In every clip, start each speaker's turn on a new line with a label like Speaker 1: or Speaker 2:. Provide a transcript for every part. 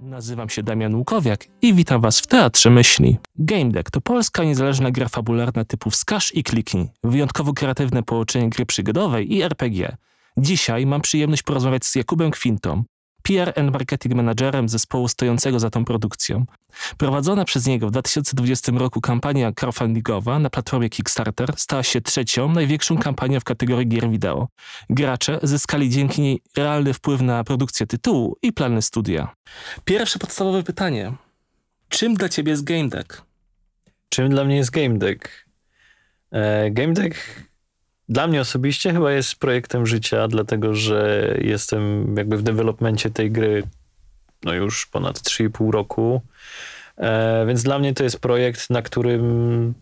Speaker 1: Nazywam się Damian Łukowiak i witam Was w Teatrze Myśli. Game Deck to polska niezależna gra fabularna typu wskaż i kliknij, wyjątkowo kreatywne połączenie gry przygodowej i RPG. Dzisiaj mam przyjemność porozmawiać z Jakubem Kwintą, PR and Marketing Managerem zespołu stojącego za tą produkcją. Prowadzona przez niego w 2020 roku kampania crowdfundingowa na platformie Kickstarter stała się trzecią największą kampanią w kategorii gier wideo. Gracze zyskali dzięki niej realny wpływ na produkcję tytułu i plany studia. Pierwsze podstawowe pytanie. Czym dla ciebie jest Game Deck?
Speaker 2: Czym dla mnie jest Game Deck? E, Game Deck dla mnie osobiście chyba jest projektem życia, dlatego że jestem jakby w developmencie tej gry no już ponad 3,5 roku. E, więc dla mnie to jest projekt, na którym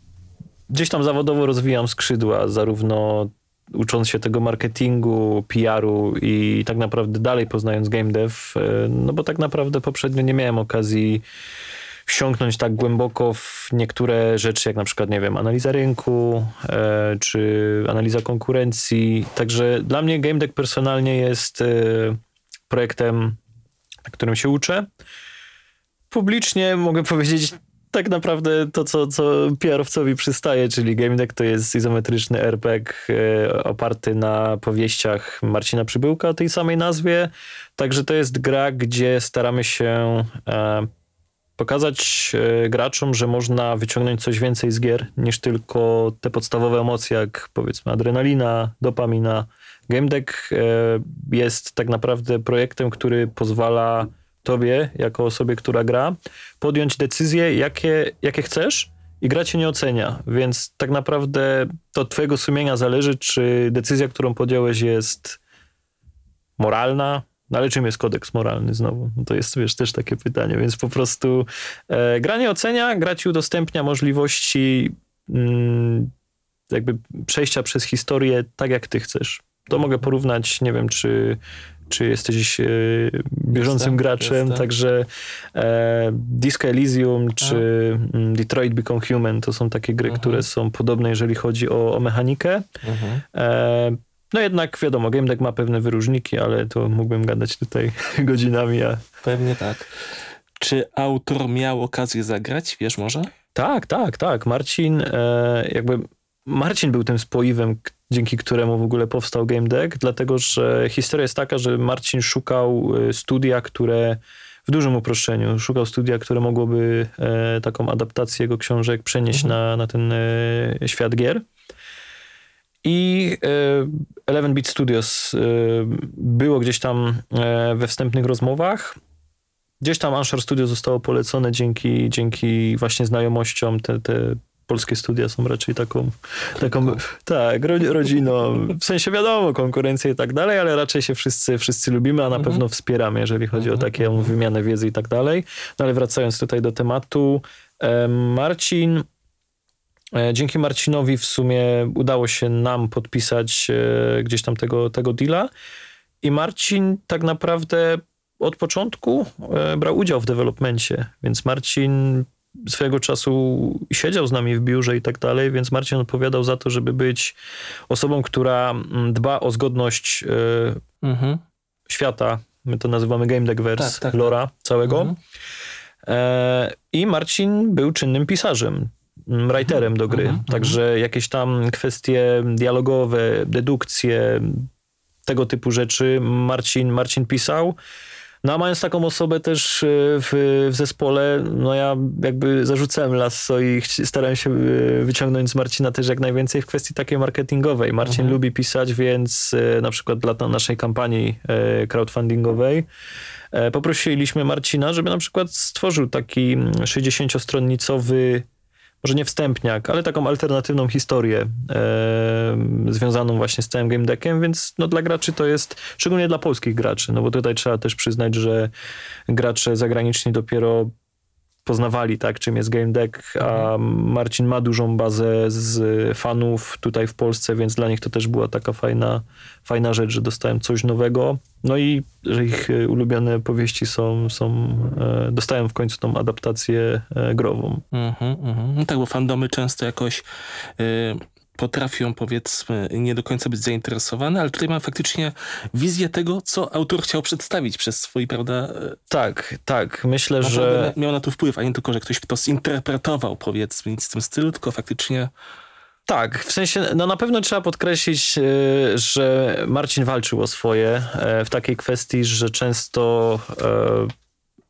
Speaker 2: gdzieś tam zawodowo rozwijam skrzydła, zarówno ucząc się tego marketingu, PR-u i tak naprawdę dalej poznając game dev, e, no bo tak naprawdę poprzednio nie miałem okazji wsiąknąć tak głęboko w niektóre rzeczy, jak na przykład, nie wiem, analiza rynku, e, czy analiza konkurencji. Także dla mnie Game Deck personalnie jest e, projektem, na którym się uczę. Publicznie mogę powiedzieć tak naprawdę to, co, co PR-owcowi przystaje, czyli Game Deck to jest izometryczny RPG e, oparty na powieściach Marcina Przybyłka o tej samej nazwie. Także to jest gra, gdzie staramy się e, pokazać e, graczom, że można wyciągnąć coś więcej z gier niż tylko te podstawowe emocje, jak powiedzmy adrenalina, dopamina. Game Deck e, jest tak naprawdę projektem, który pozwala tobie, jako osobie, która gra, podjąć decyzje, jakie, jakie chcesz i gra cię nie ocenia, więc tak naprawdę to od twojego sumienia zależy, czy decyzja, którą podjąłeś jest moralna, no ale czym jest kodeks moralny znowu? No to jest, wiesz, też takie pytanie, więc po prostu e, gra nie ocenia, gra ci udostępnia możliwości mm, jakby przejścia przez historię tak, jak ty chcesz. To mogę porównać, nie wiem, czy czy jesteś e, bieżącym jestem, graczem, jestem. także e, Disco Elysium czy A. Mm, Detroit Become Human to są takie gry, -huh. które są podobne, jeżeli chodzi o, o mechanikę. -huh. e, no jednak wiadomo, Game Deck ma pewne wyróżniki, ale to mógłbym gadać tutaj godzinami. A...
Speaker 1: Pewnie tak. Czy autor miał okazję zagrać, wiesz może?
Speaker 2: Tak, tak, tak. Marcin, e, jakby Marcin był tym spoiwem, dzięki któremu w ogóle powstał Game Deck, dlatego że historia jest taka, że Marcin szukał e, studia, które w dużym uproszczeniu, szukał studia, które mogłoby e, taką adaptację jego książek przenieść mhm. na, na ten e, świat gier. I e, Eleven Beat Studios e, było gdzieś tam e, we wstępnych rozmowach. Gdzieś tam Anshar Studio zostało polecone dzięki, dzięki właśnie znajomościom. Te, te polskie studia są raczej taką, taką tak, rodziną. W sensie wiadomo, konkurencja i tak dalej, ale raczej się wszyscy, wszyscy lubimy, a na mhm. pewno wspieramy, jeżeli chodzi o mhm. taką wymianę wiedzy i tak dalej. No ale wracając tutaj do tematu, Marcin dzięki Marcinowi w sumie udało się nam podpisać e, gdzieś tam tego, tego deala i Marcin tak naprawdę od początku e, brał udział w developmencie, więc Marcin swojego czasu siedział z nami w biurze i tak dalej, więc Marcin odpowiadał za to, żeby być osobą, która mm, dba o zgodność mhm. świata, my to nazywamy Game Deckverse, tak, tak, tak. lora całego. Mhm. I Marcin był czynnym pisarzem writerem do gry. Mhm, mhm. Także jakieś tam kwestie dialogowe, dedukcje, tego typu rzeczy Marcin, Marcin pisał. No a mając taką osobę też e, w, w zespole, no ja jakby zarzucałem lasso i starałem się e, wyciągnąć z Marcina też jak najwięcej w kwestii takiej marketingowej. Marcin mhm. lubi pisać, więc e, na przykład dla naszej kampanii crowdfundingowej poprosiliśmy Marcina, żeby na przykład stworzył taki 60-stronnicowy może nie wstępniak, ale taką alternatywną historię e, związaną właśnie z całym game deckiem, więc no, dla graczy to jest, szczególnie dla polskich graczy, no bo tutaj trzeba też przyznać, że gracze zagraniczni dopiero poznawali, tak, czym jest Game Deck, a mhm. Marcin ma dużą bazę z fanów tutaj w Polsce, więc dla nich to też była taka fajna, fajna rzecz, że dostałem coś nowego. No i że ich e, ulubione powieści są, są e, dostałem w końcu tą adaptację e, grową.
Speaker 1: Mhm, mhm. No tak, bo fandomy często jakoś potrafią, powiedzmy, nie do końca być zainteresowane, ale tutaj mam faktycznie wizję tego, co autor chciał przedstawić przez swój, prawda? E,
Speaker 2: tak, tak. Myślę, że...
Speaker 1: Miał na to wpływ, a nie tylko, że ktoś to zinterpretował, powiedzmy, nic w tym stylu, tylko faktycznie...
Speaker 2: Tak, w sensie, no na pewno trzeba podkreślić, e, że Marcin walczył o swoje w takiej kwestii, że często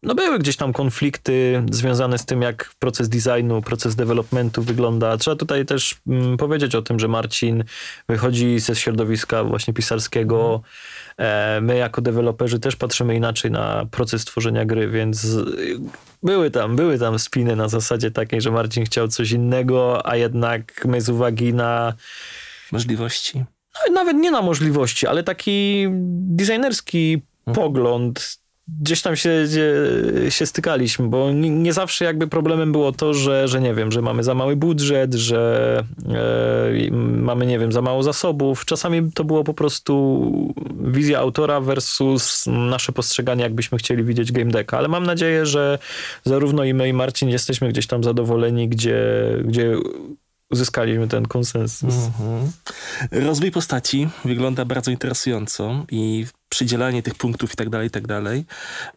Speaker 2: no były gdzieś tam konflikty związane z tym, jak proces designu, proces developmentu wygląda. Trzeba tutaj też mm, powiedzieć o tym, że Marcin wychodzi ze środowiska właśnie pisarskiego. E, my jako deweloperzy też patrzymy inaczej na proces tworzenia gry, więc były tam, były tam spiny na zasadzie takiej, że Marcin chciał coś innego, a jednak my z uwagi na
Speaker 1: możliwości.
Speaker 2: No, nawet nie na możliwości, ale taki designerski mhm. pogląd gdzieś tam się, się stykaliśmy, bo nie, zawsze jakby problemem było to, że, że nie wiem, że mamy za mały budżet, że e, mamy, nie wiem, za mało zasobów. Czasami to było po prostu wizja autora versus nasze postrzeganie, jakbyśmy chcieli widzieć game decka, ale mam nadzieję, że zarówno i my i Marcin jesteśmy gdzieś tam zadowoleni, gdzie, gdzie uzyskaliśmy ten konsensus. Mhm.
Speaker 1: Rozwój postaci wygląda bardzo interesująco i przydzielanie tych punktów i tak dalej, i tak dalej.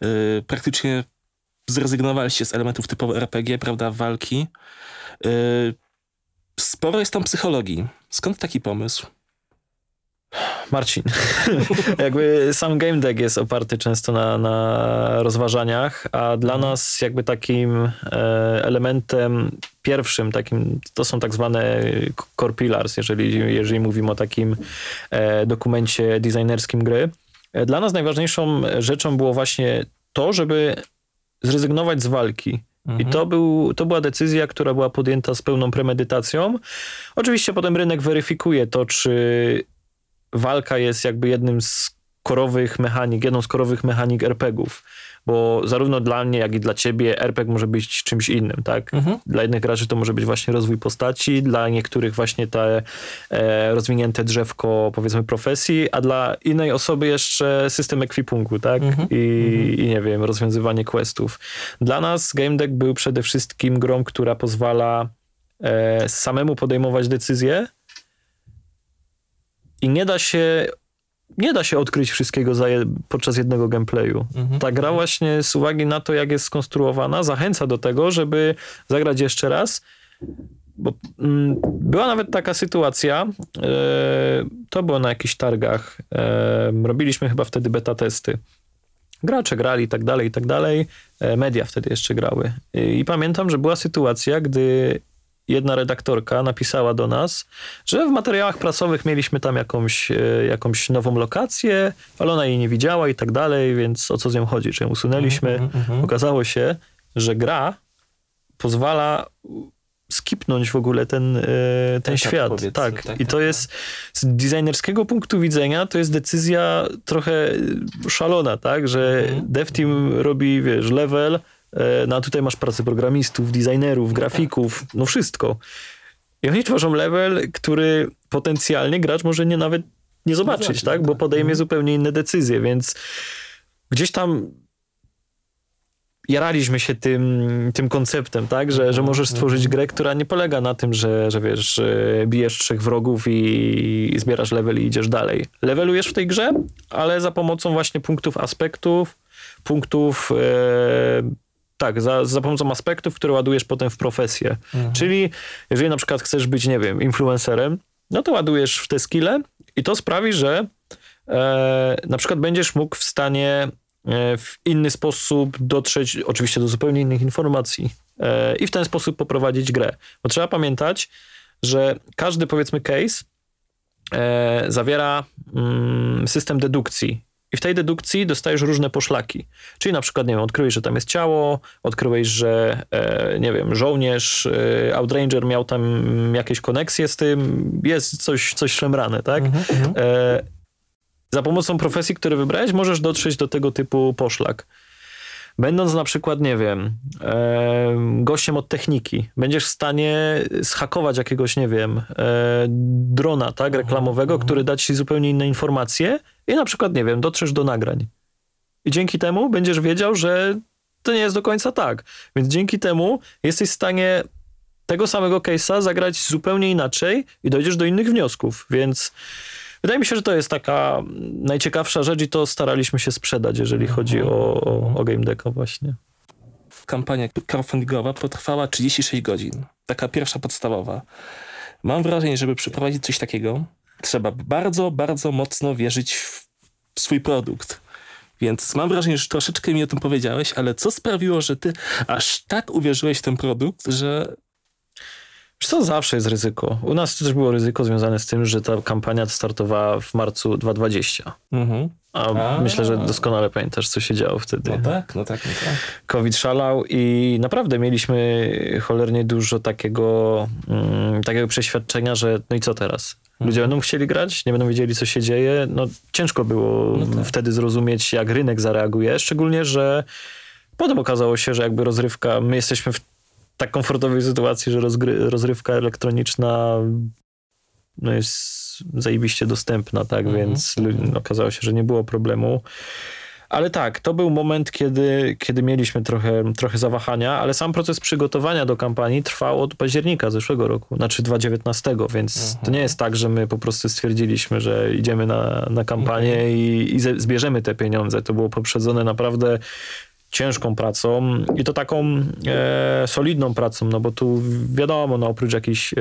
Speaker 1: Y, praktycznie zrezygnowaliście z elementów typowo RPG, prawda, walki. Y, sporo jest tam psychologii. Skąd taki pomysł?
Speaker 2: Marcin. jakby sam game deck jest oparty często na, na rozważaniach, a dla mhm. nas jakby takim e, elementem pierwszym takim, to są tak zwane core pillars, jeżeli, jeżeli mówimy o takim e, dokumencie designerskim gry. E, dla nas najważniejszą rzeczą było właśnie to, żeby zrezygnować z walki. I to, mhm. był, to była decyzja, która była podjęta z pełną premedytacją. Oczywiście potem rynek weryfikuje to, czy walka jest jakby jednym z korowych mechanik, jedną z korowych mechanik RPGów bo zarówno dla mnie, jak i dla ciebie RPG może być czymś innym, tak? Mhm. Dla jednych graczy to może być właśnie rozwój postaci, dla niektórych właśnie te e, rozwinięte drzewko, powiedzmy, profesji, a dla innej osoby jeszcze system ekwipunku, tak? Mhm. I, mhm. I, nie wiem, rozwiązywanie questów. Dla nas Game Deck był przede wszystkim grą, która pozwala e, samemu podejmować decyzje i nie da się nie da się odkryć wszystkiego podczas jednego gameplayu. Mhm. Ta gra właśnie z uwagi na to, jak jest skonstruowana, zachęca do tego, żeby zagrać jeszcze raz. Bo mm, była nawet taka sytuacja, e, to było na jakichś targach, e, robiliśmy chyba wtedy beta testy. Gracze grali i tak dalej, i tak dalej. E, media wtedy jeszcze grały. I pamiętam, że była sytuacja, gdy jedna redaktorka napisała do nas, że w materiałach prasowych mieliśmy tam jakąś, e, jakąś nową lokację, ale ona jej nie widziała i tak dalej, więc o co z nią chodzi? Czy ją usunęliśmy? Mm -hmm. Okazało się, że gra pozwala skipnąć w ogóle ten, e, ten tak, świat. Tak, tak. tak, I to tak, jest tak. z designerskiego punktu widzenia to jest decyzja trochę szalona, tak, że mm -hmm. dev team robi, wiesz, level, no a tutaj masz pracę programistów, designerów, grafików, no wszystko. I oni tworzą level, który potencjalnie gracz może nie nawet nie zobaczyć, tak? Bo tak. podejmie mhm. zupełnie inne decyzje, więc gdzieś tam jaraliśmy się tym, tym konceptem, tak? Że, że możesz stworzyć mhm. grę, która nie polega na tym, że, że wiesz, bijesz trzech wrogów i, i zbierasz level i idziesz dalej. Levelujesz w tej grze, ale za pomocą właśnie punktów aspektów, punktów e, tak, za, za pomocą aspektów, które ładujesz potem w profesję. Mhm. Czyli jeżeli na przykład chcesz być, nie wiem, influencerem, no to ładujesz w te skille i to sprawi, że e, na przykład będziesz mógł w stanie e, w inny sposób dotrzeć, oczywiście do zupełnie innych informacji e, i w ten sposób poprowadzić grę. Bo trzeba pamiętać, że każdy powiedzmy case e, zawiera mm, system dedukcji i w tej dedukcji dostajesz różne poszlaki. Czyli na przykład, nie wiem, odkryłeś, że tam jest ciało, odkryłeś, że, e, nie wiem, żołnierz, e, Outranger miał tam jakieś koneksje z tym, jest coś, coś szemrane, tak? Mm -hmm. e, za pomocą profesji, które wybrałeś, możesz dotrzeć do tego typu poszlak. Będąc na przykład, nie wiem, gościem od techniki, będziesz w stanie zhakować jakiegoś, nie wiem, e, drona, tak, mhm, reklamowego, uh -huh. który da ci zupełnie inne informacje i na przykład, nie wiem, dotrzesz do nagrań. I dzięki temu będziesz wiedział, że to nie jest do końca tak. Więc dzięki temu jesteś w stanie tego samego case'a zagrać zupełnie inaczej i dojdziesz do innych wniosków, więc wydaje mi się, że to jest taka najciekawsza rzecz i to staraliśmy się sprzedać, jeżeli chodzi o, o, o Game Decka właśnie.
Speaker 1: Kampania crowdfundingowa potrwała 36 godzin. Taka pierwsza podstawowa. Mam wrażenie, żeby przeprowadzić coś takiego, trzeba bardzo, bardzo mocno wierzyć w swój produkt. Więc mam wrażenie, że troszeczkę mi o tym powiedziałeś, ale co sprawiło, że ty aż tak uwierzyłeś w ten produkt, że
Speaker 2: Wiesz co, zawsze jest ryzyko. U nas też było ryzyko związane z tym, że ta kampania startowała w marcu 2020. Mhm. A, A, myślę, że doskonale pamiętasz, co się działo wtedy.
Speaker 1: No tak, no tak, no tak.
Speaker 2: COVID szalał i naprawdę mieliśmy cholernie dużo takiego, mm, takiego przeświadczenia, że no i co teraz? Ludzie mhm. będą chcieli grać, nie będą wiedzieli, co się dzieje. No ciężko było no tak. wtedy zrozumieć, jak rynek zareaguje, szczególnie, że potem okazało się, że jakby rozrywka, my jesteśmy w tak komfortowej sytuacji, że rozgry, rozrywka elektroniczna no jest zajebiście dostępna, tak, -hmm. więc okazało się, że nie było problemu. Ale tak, to był moment, kiedy, kiedy mieliśmy trochę, trochę zawahania, ale sam proces przygotowania do kampanii trwał od października zeszłego roku, znaczy 2019, więc mhm. to nie jest tak, że my po prostu stwierdziliśmy, że idziemy na, na kampanię mhm. i, i zbierzemy te pieniądze. To było poprzedzone naprawdę ciężką pracą i to taką e, solidną pracą, no bo tu wiadomo, no oprócz jakichś e,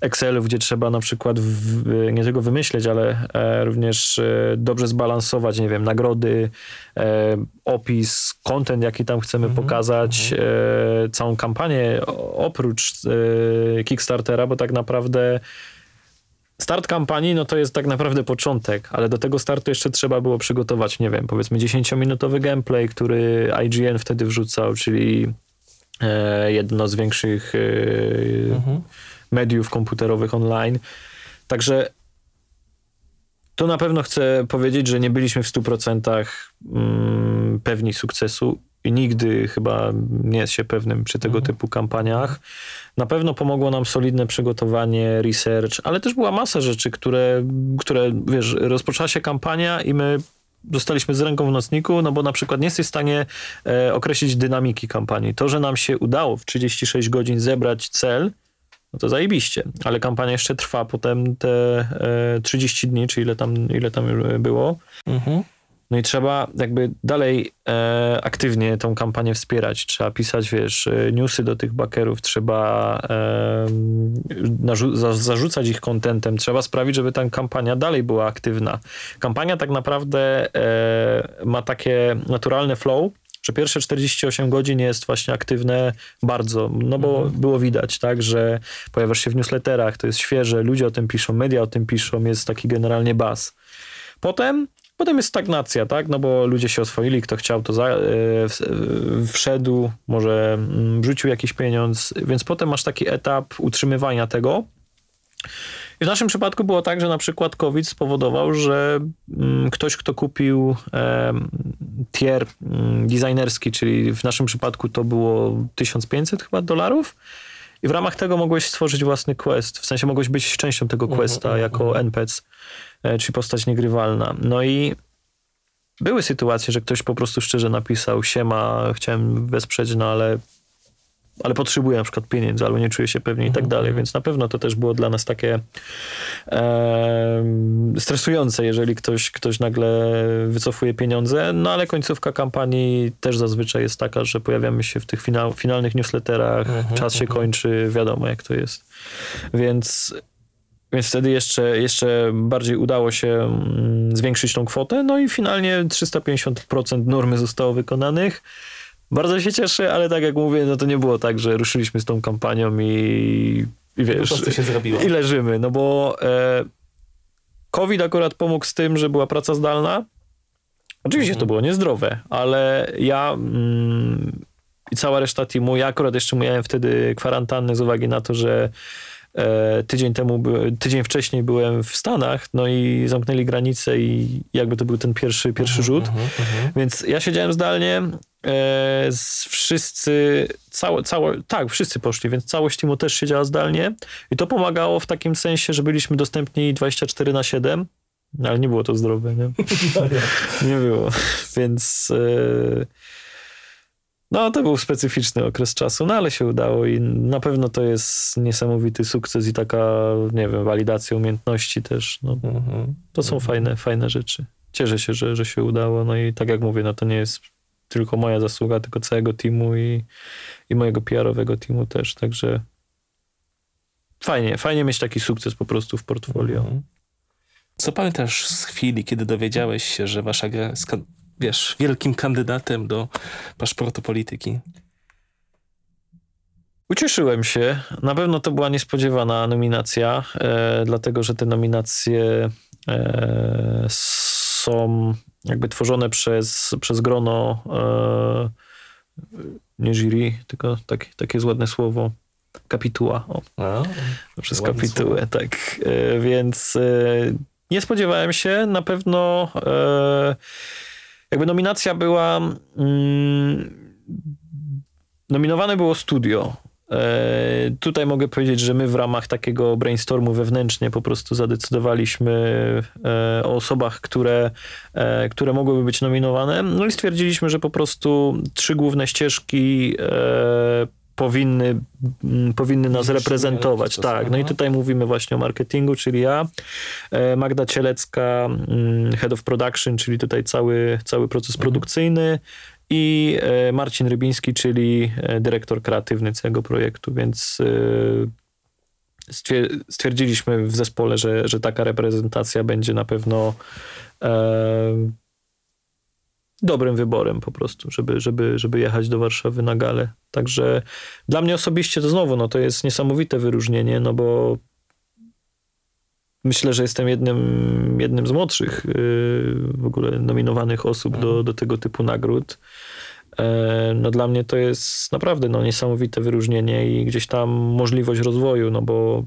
Speaker 2: Excelów, gdzie trzeba na przykład w, nie tylko wymyśleć, ale e, również e, dobrze zbalansować, nie wiem, nagrody, e, opis, content, jaki tam chcemy mm -hmm, pokazać, -hmm. całą kampanię oprócz Kickstartera, bo tak naprawdę Start kampanii, no to jest tak naprawdę początek, ale do tego startu jeszcze trzeba było przygotować, nie wiem, powiedzmy 10-minutowy gameplay, który IGN wtedy wrzucał, czyli e, jedno z większych e, mhm. mediów komputerowych online. Także to na pewno chcę powiedzieć, że nie byliśmy w 100% mm, pewni sukcesu nigdy chyba nie jest się pewnym przy tego mhm. typu kampaniach. Na pewno pomogło nam solidne przygotowanie, research, ale też była masa rzeczy, które, które wiesz, rozpoczęła się kampania i my zostaliśmy z ręką w nocniku, no bo na przykład nie jesteś w stanie e, określić dynamiki kampanii. To, że nam się udało w 36 godzin zebrać cel, no to zajebiście, ale kampania jeszcze trwa potem te e, 30 dni, czy ile tam, ile tam było. Mhm. No i trzeba jakby dalej e, aktywnie tą kampanię wspierać. Trzeba pisać, wiesz, e, newsy do tych bakerów, trzeba e, narzu- za- zarzucać ich kontentem, trzeba sprawić, żeby ta kampania dalej była aktywna. Kampania tak naprawdę e, ma takie naturalne flow, że pierwsze 48 godzin jest właśnie aktywne bardzo, no bo mhm. było widać, tak, że pojawiasz się w newsletterach, to jest świeże, ludzie o tym piszą, media o tym piszą, jest taki generalnie baz. Potem Potem jest stagnacja, tak? No bo ludzie się oswoili, kto chciał, to za, e, wszedł, może mm, wrzucił jakiś pieniądz, więc potem masz taki etap utrzymywania tego. I w naszym przypadku było tak, że na przykład COVID spowodował, że mm, ktoś, kto kupił tier mm, designerski, czyli w naszym przypadku to było 1500 chyba dolarów, i w ramach tego mogłeś stworzyć własny quest, w sensie mogłeś być częścią tego mhm, questa mm -hmm, jako mm -hmm. NPC. E, czy postać niegrywalna. No i były sytuacje, że ktoś po prostu szczerze napisał, siema, chciałem wesprzeć, no ale ale potrzebuję na przykład pieniędzy, albo nie czuję się pewnie i tak mhm, dalej, mhm. więc na pewno to też było dla nas takie e, stresujące, jeżeli ktoś, ktoś nagle wycofuje pieniądze, no ale końcówka kampanii też zazwyczaj jest taka, że pojawiamy się w tych final, finalnych newsletterach, mhm, czas się kończy, wiadomo jak to jest. Więc więc wtedy jeszcze, jeszcze bardziej udało się mm, zwiększyć tą kwotę. No i finalnie 350% normy zostało wykonanych. Bardzo się cieszę, ale tak jak mówię, no to nie było tak, że ruszyliśmy z tą kampanią i, i wiesz,
Speaker 1: po się zrobiło.
Speaker 2: i leżymy. No bo e, COVID akurat pomógł z tym, że była praca zdalna. Oczywiście mhm. to było niezdrowe, ale ja mm, i cała reszta teamu, ja akurat jeszcze miałem wtedy kwarantannę z uwagi na to, że tydzień temu, tydzień wcześniej byłem w Stanach, no i zamknęli granice i jakby to był ten pierwszy, pierwszy mhm, rzut. Uh -huh. Więc ja siedziałem zdalnie, e, wszyscy, całe, całe, tak, wszyscy poszli, więc całość teamu też siedziała zdalnie i to pomagało w takim sensie, że byliśmy dostępni 24 na 7, ale nie było to zdrowe, nie? nie było, więc... E, No, to był specyficzny okres czasu, no ale się udało i na pewno to jest niesamowity sukces i taka, nie wiem, walidacja umiejętności też. No, mhm. To są mhm. fajne, fajne rzeczy. Cieszę się, że, że się udało. No i tak jak mówię, no to nie jest tylko moja zasługa, tylko całego teamu i, i mojego PR-owego teamu też. Także fajnie, fajnie mieć taki sukces po prostu w portfolio. Mhm.
Speaker 1: Co pamiętasz z chwili, kiedy dowiedziałeś się, że wasza gra wiesz, wielkim kandydatem do paszportu polityki?
Speaker 2: Ucieszyłem się. Na pewno to była niespodziewana nominacja, e, dlatego że te nominacje e, są jakby tworzone przez, przez grono e, nie jury, tylko tak, takie jest ładne słowo, kapituła. O. A, przez kapitułę, słowo. tak. E, więc e, nie spodziewałem się. Na pewno e, jakby nominacja była. Mm, nominowane było studio. E, tutaj mogę powiedzieć, że my w ramach takiego brainstormu wewnętrznie po prostu zadecydowaliśmy e, o osobach, które, e, które mogłyby być nominowane. No i stwierdziliśmy, że po prostu trzy główne ścieżki powinny, powinny nas reprezentować. Tak, no i tutaj mówimy właśnie o marketingu, czyli ja, Magda Cielecka, Head of Production, czyli tutaj cały, cały proces mhm. produkcyjny, i e, Marcin Rybiński, czyli e, dyrektor kreatywny całego projektu, więc e, stwierdziliśmy w zespole, że, że taka reprezentacja będzie na pewno dobrym wyborem po prostu, żeby, żeby, żeby jechać do Warszawy na galę. Także dla mnie osobiście to znowu, no to jest niesamowite wyróżnienie, no bo myślę, że jestem jednym, jednym z młodszych y, w ogóle nominowanych osób do, mhm. do tego typu nagród. E, no dla mnie to jest naprawdę no, niesamowite wyróżnienie i gdzieś tam możliwość rozwoju, no bo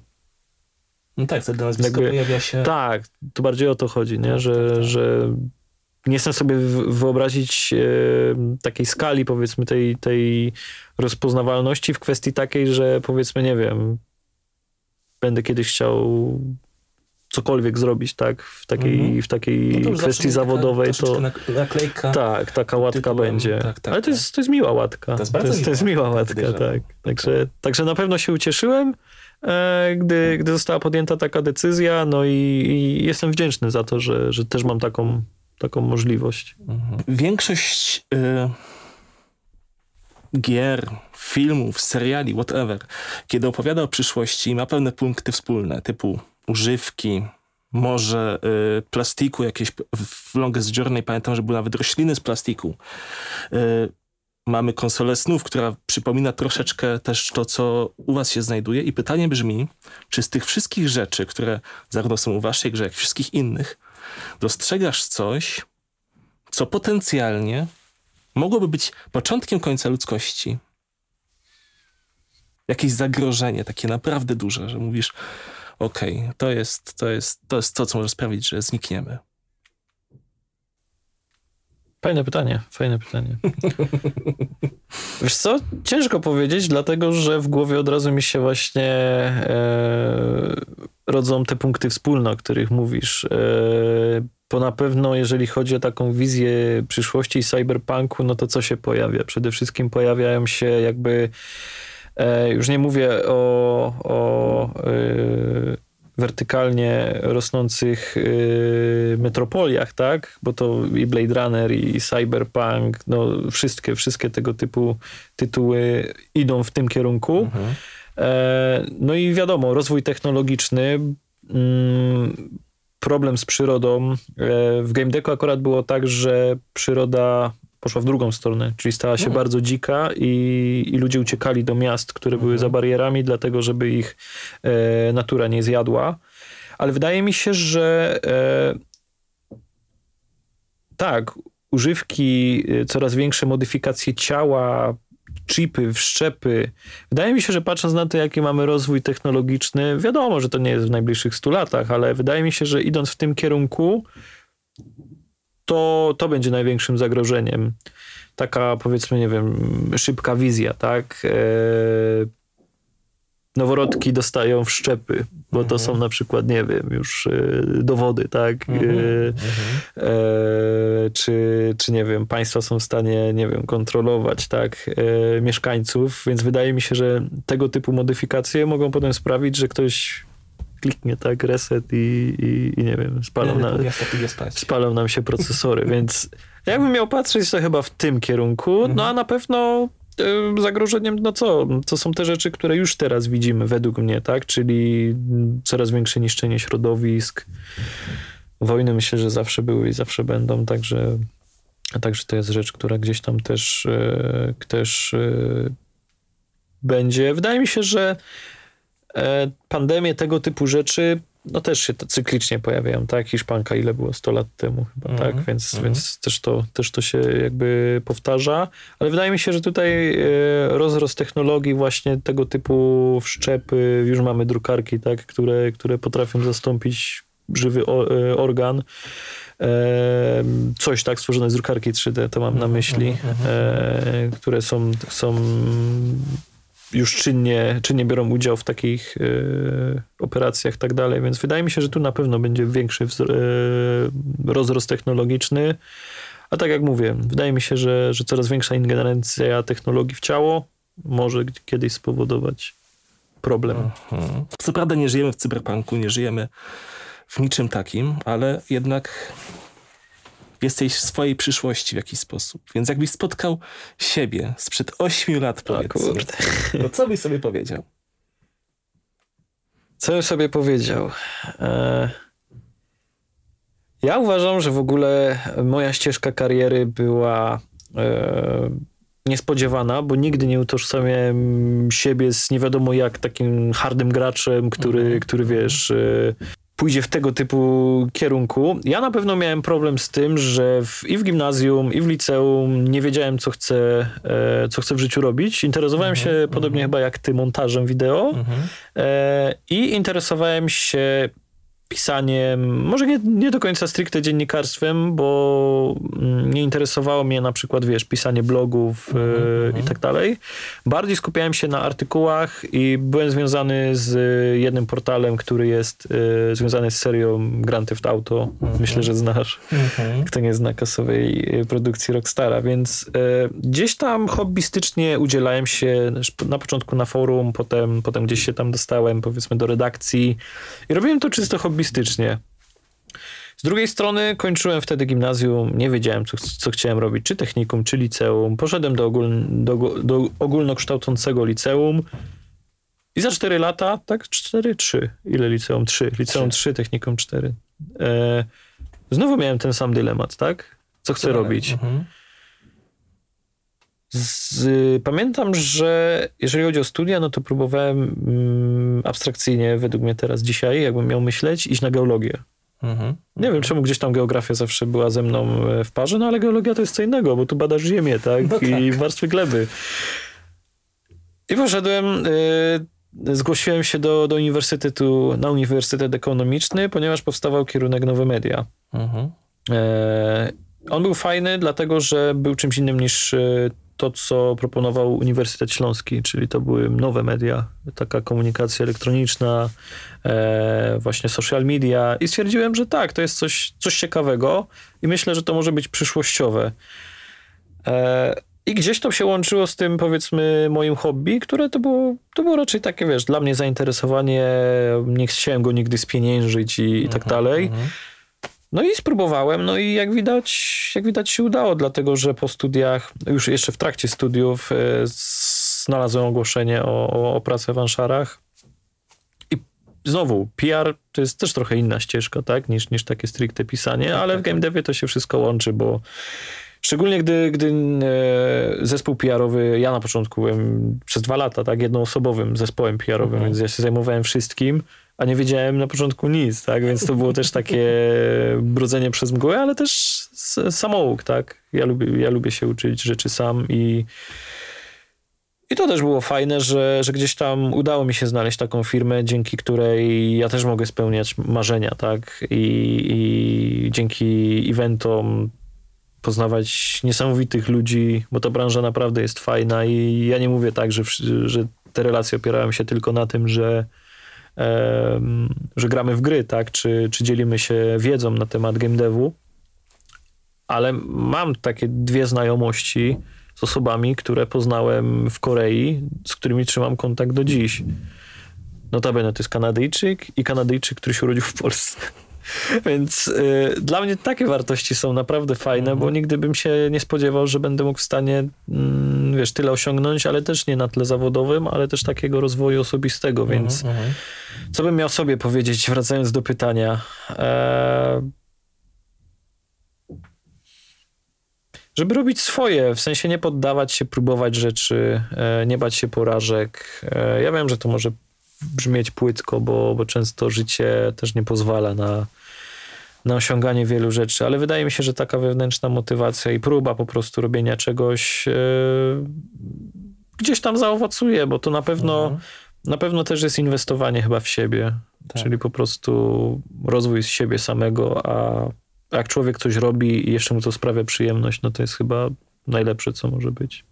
Speaker 1: no tak, wtedy nazwisko jakby, pojawia się...
Speaker 2: Tak, tu bardziej o to chodzi, nie? Tak, że, tak, tak. że nie jestem sobie wyobrazić e, takiej skali, powiedzmy, tej, tej rozpoznawalności w kwestii takiej, że powiedzmy, nie wiem, będę kiedyś chciał cokolwiek zrobić, tak, w takiej, mm -hmm. w takiej no kwestii zawodowej, to
Speaker 1: naklejka,
Speaker 2: tak, taka łatka tytułem, będzie. Tak, tak, Ale to jest, tak. to jest miła łatka. To jest, to jest, to jest miła łatka, tak. Także, także na pewno się ucieszyłem, e, gdy, gdy została podjęta taka decyzja, no i, i jestem wdzięczny za to, że, że też mam taką, taką możliwość.
Speaker 1: Mhm. Większość y gier, filmów, seriali, whatever, kiedy opowiada o przyszłości, ma pewne punkty wspólne, typu używki, może y, plastiku jakieś w Longest Journey pamiętam, że były nawet rośliny z plastiku. Y, mamy konsolę snów, która przypomina troszeczkę też to, co u was się znajduje i pytanie brzmi, czy z tych wszystkich rzeczy, które zarówno są u waszej grze, jak i wszystkich innych, dostrzegasz coś, co potencjalnie mogłoby być początkiem końca ludzkości? Jakieś zagrożenie takie naprawdę duże, że mówisz, okej, okay, to, jest, to, jest, to jest to, co może sprawić, że znikniemy?
Speaker 2: Fajne pytanie, fajne pytanie. Wiesz co? Ciężko powiedzieć, dlatego że w głowie od razu mi się właśnie e, rodzą te punkty wspólne, o których mówisz. E, bo na pewno, jeżeli chodzi o taką wizję przyszłości cyberpunku, no to co się pojawia? Przede wszystkim pojawiają się jakby E, już nie mówię o, o e, wertykalnie rosnących metropoliach, tak? Bo to i Blade Runner, i Cyberpunk, no wszystkie, wszystkie tego typu tytuły idą w tym kierunku. Mhm. No i wiadomo, rozwój technologiczny, mm, problem z przyrodą. W Game Deco akurat było tak, że przyroda poszła w drugą stronę, czyli stała się mhm. bardzo dzika i, i, ludzie uciekali do miast, które mhm. były za barierami, dlatego żeby ich e, natura nie zjadła. Ale wydaje mi się, że e, tak, używki, e, coraz większe modyfikacje ciała, chipy, wszczepy. Wydaje mi się, że patrząc na to, jaki mamy rozwój technologiczny, wiadomo, że to nie jest w najbliższych 100 latach, ale wydaje mi się, że idąc w tym kierunku, to, to będzie największym zagrożeniem. Taka powiedzmy, nie wiem, szybka wizja, tak? E, noworodki dostają wszczepy, bo to są na przykład, nie wiem, już e, dowody, tak?
Speaker 1: Mhm,
Speaker 2: E, e, czy, czy, nie wiem, państwa są w stanie, nie wiem, kontrolować, tak, e, mieszkańców, więc wydaje mi się, że tego typu modyfikacje mogą potem sprawić, że ktoś kliknie, tak, reset i, i, i nie wiem, spalą, na, spalą nam się procesory, więc jakbym miał patrzeć, to chyba w tym kierunku, no a na pewno e, zagrożeniem, no co, to są te rzeczy, które już teraz widzimy według mnie, tak, czyli coraz większe niszczenie środowisk, wojny myślę, że zawsze były i zawsze będą, także, także to jest rzecz, która gdzieś tam też, e, też e, będzie. Wydaje mi się, że e, pandemie tego typu rzeczy no też się to cyklicznie pojawiają, tak? Hiszpanka ile było 100 lat temu chyba,
Speaker 1: Mhm,
Speaker 2: tak? Więc,
Speaker 1: mhm.
Speaker 2: więc też, to, też to się jakby powtarza, ale wydaje mi się, że tutaj e, rozrost technologii właśnie tego typu wszczepy, już mamy drukarki, tak? Które, które potrafią zastąpić żywy e, organ. E, coś tak stworzone z drukarki 3D, to mam na myśli, e, które są, są już czynnie, czynnie biorą udział w takich e, operacjach i tak dalej, więc wydaje mi się, że tu na pewno będzie większy wzro- e, rozrost technologiczny. A tak jak mówię, wydaje mi się, że, że coraz większa ingerencja technologii w ciało może kiedyś spowodować problem.
Speaker 1: Mhm. Co prawda nie żyjemy w cyberpunku, nie żyjemy w niczym takim, ale jednak jesteś w swojej przyszłości w jakiś sposób. Więc jakbyś spotkał siebie sprzed 8 lat, powiedzmy, to co byś sobie powiedział?
Speaker 2: Co bym sobie powiedział? E... Ja uważam, że w ogóle moja ścieżka kariery była e... niespodziewana, bo nigdy nie utożsamiałem siebie z nie wiadomo jak takim hardym graczem, który,
Speaker 1: Mhm.
Speaker 2: który wiesz, e... pójdzie w tego typu kierunku. Ja na pewno miałem problem z tym, że w, i w gimnazjum, i w liceum nie wiedziałem, co chcę, e... co chcę w życiu robić. Interesowałem się podobnie chyba jak ty montażem wideo.
Speaker 1: Mhm.
Speaker 2: E, I interesowałem się pisaniem, może nie, nie do końca stricte dziennikarstwem, bo mm, nie interesowało mnie na przykład, wiesz, pisanie blogów e, i tak dalej. Bardziej skupiałem się na artykułach i byłem związany z jednym portalem, który jest e, związany z serią Grand Theft Auto. Myślę, że znasz
Speaker 1: Mhm.
Speaker 2: kto nie zna kasowej e, produkcji Rockstara, więc e, gdzieś tam hobbystycznie udzielałem się na początku na forum, potem, potem gdzieś się tam dostałem powiedzmy do redakcji i robiłem to czysto hobbystycznie. Z drugiej strony kończyłem wtedy gimnazjum, nie wiedziałem co, co chciałem robić, czy technikum, czy liceum. Poszedłem do, ogól, do, do ogólnokształcącego liceum i za 4 lata, tak? 4, 3. Ile liceum? 3. Liceum 3, technikum 4. E, znowu miałem ten sam dylemat, tak? Co chcę robić?
Speaker 1: Mhm.
Speaker 2: Z, pamiętam, że jeżeli chodzi o studia, no to próbowałem mm, abstrakcyjnie, według mnie teraz dzisiaj, jakbym miał myśleć, iść na geologię.
Speaker 1: Mhm.
Speaker 2: Nie wiem, czemu gdzieś tam geografia zawsze była ze mną e, w parze, no ale geologia to jest co innego, bo tu badasz ziemię, tak?
Speaker 1: No
Speaker 2: I
Speaker 1: tak.
Speaker 2: warstwy gleby. I poszedłem, y, zgłosiłem się do, do uniwersytetu, na Uniwersytet Ekonomiczny, ponieważ powstawał kierunek Nowe Media.
Speaker 1: Mhm.
Speaker 2: E, on był fajny, dlatego że był czymś innym niż e, to, co proponował Uniwersytet Śląski, czyli to były nowe media, taka komunikacja elektroniczna, e, właśnie social media i stwierdziłem, że tak, to jest coś, coś ciekawego i myślę, że to może być przyszłościowe. E, I gdzieś to się łączyło z tym, powiedzmy, moim hobby, które to było, to było raczej takie, wiesz, dla mnie zainteresowanie, nie chciałem go nigdy spieniężyć i, i tak dalej.
Speaker 1: Mhm.
Speaker 2: No i spróbowałem, no i jak widać, jak widać się udało, dlatego że po studiach, już jeszcze w trakcie studiów, e, znalazłem ogłoszenie o, o, o pracę w Anszarach. I znowu, PR to jest też trochę inna ścieżka, tak, niż, niż takie stricte pisanie, ale w game devie to się wszystko łączy, bo szczególnie gdy, gdy e, zespół PR-owy, ja na początku byłem przez dwa lata, tak, jednoosobowym zespołem PR-owym,
Speaker 1: Mhm.
Speaker 2: więc ja się zajmowałem wszystkim, a nie wiedziałem na początku nic, tak, więc to było też takie brudzenie przez mgłę, ale też samouk, tak. Ja lubię, ja lubię się uczyć rzeczy sam i i to też było fajne, że, że gdzieś tam udało mi się znaleźć taką firmę, dzięki której ja też mogę spełniać marzenia, tak? I, i dzięki eventom poznawać niesamowitych ludzi, bo ta branża naprawdę jest fajna i ja nie mówię tak, że, że te relacje opierają się tylko na tym, że, że gramy w gry, tak? Czy, czy dzielimy się wiedzą na temat game devu. Ale mam takie dwie znajomości z osobami, które poznałem w Korei, z którymi trzymam kontakt do dziś. Notabene to jest Kanadyjczyk i Kanadyjczyk, który się urodził w Polsce. Więc y, dla mnie takie wartości są naprawdę fajne, bo mhm. nigdy bym się nie spodziewał, że będę mógł w stanie, mm, wiesz, tyle osiągnąć, ale też nie na tle zawodowym, ale też takiego rozwoju osobistego, mhm, więc mhm. Co bym miał sobie powiedzieć, wracając do pytania. E, żeby robić swoje, w sensie nie poddawać się, próbować rzeczy, e, nie bać się porażek. E, ja wiem, że to może brzmieć płytko, bo, bo często życie też nie pozwala na, na osiąganie wielu rzeczy, ale wydaje mi się, że taka wewnętrzna motywacja i próba po prostu robienia czegoś yy, gdzieś tam zaowocuje, bo to na pewno, mhm. Na pewno też jest inwestowanie chyba w siebie, tak. czyli po prostu rozwój z siebie samego, a jak człowiek coś robi i jeszcze mu to sprawia przyjemność, no to jest chyba najlepsze, co może być.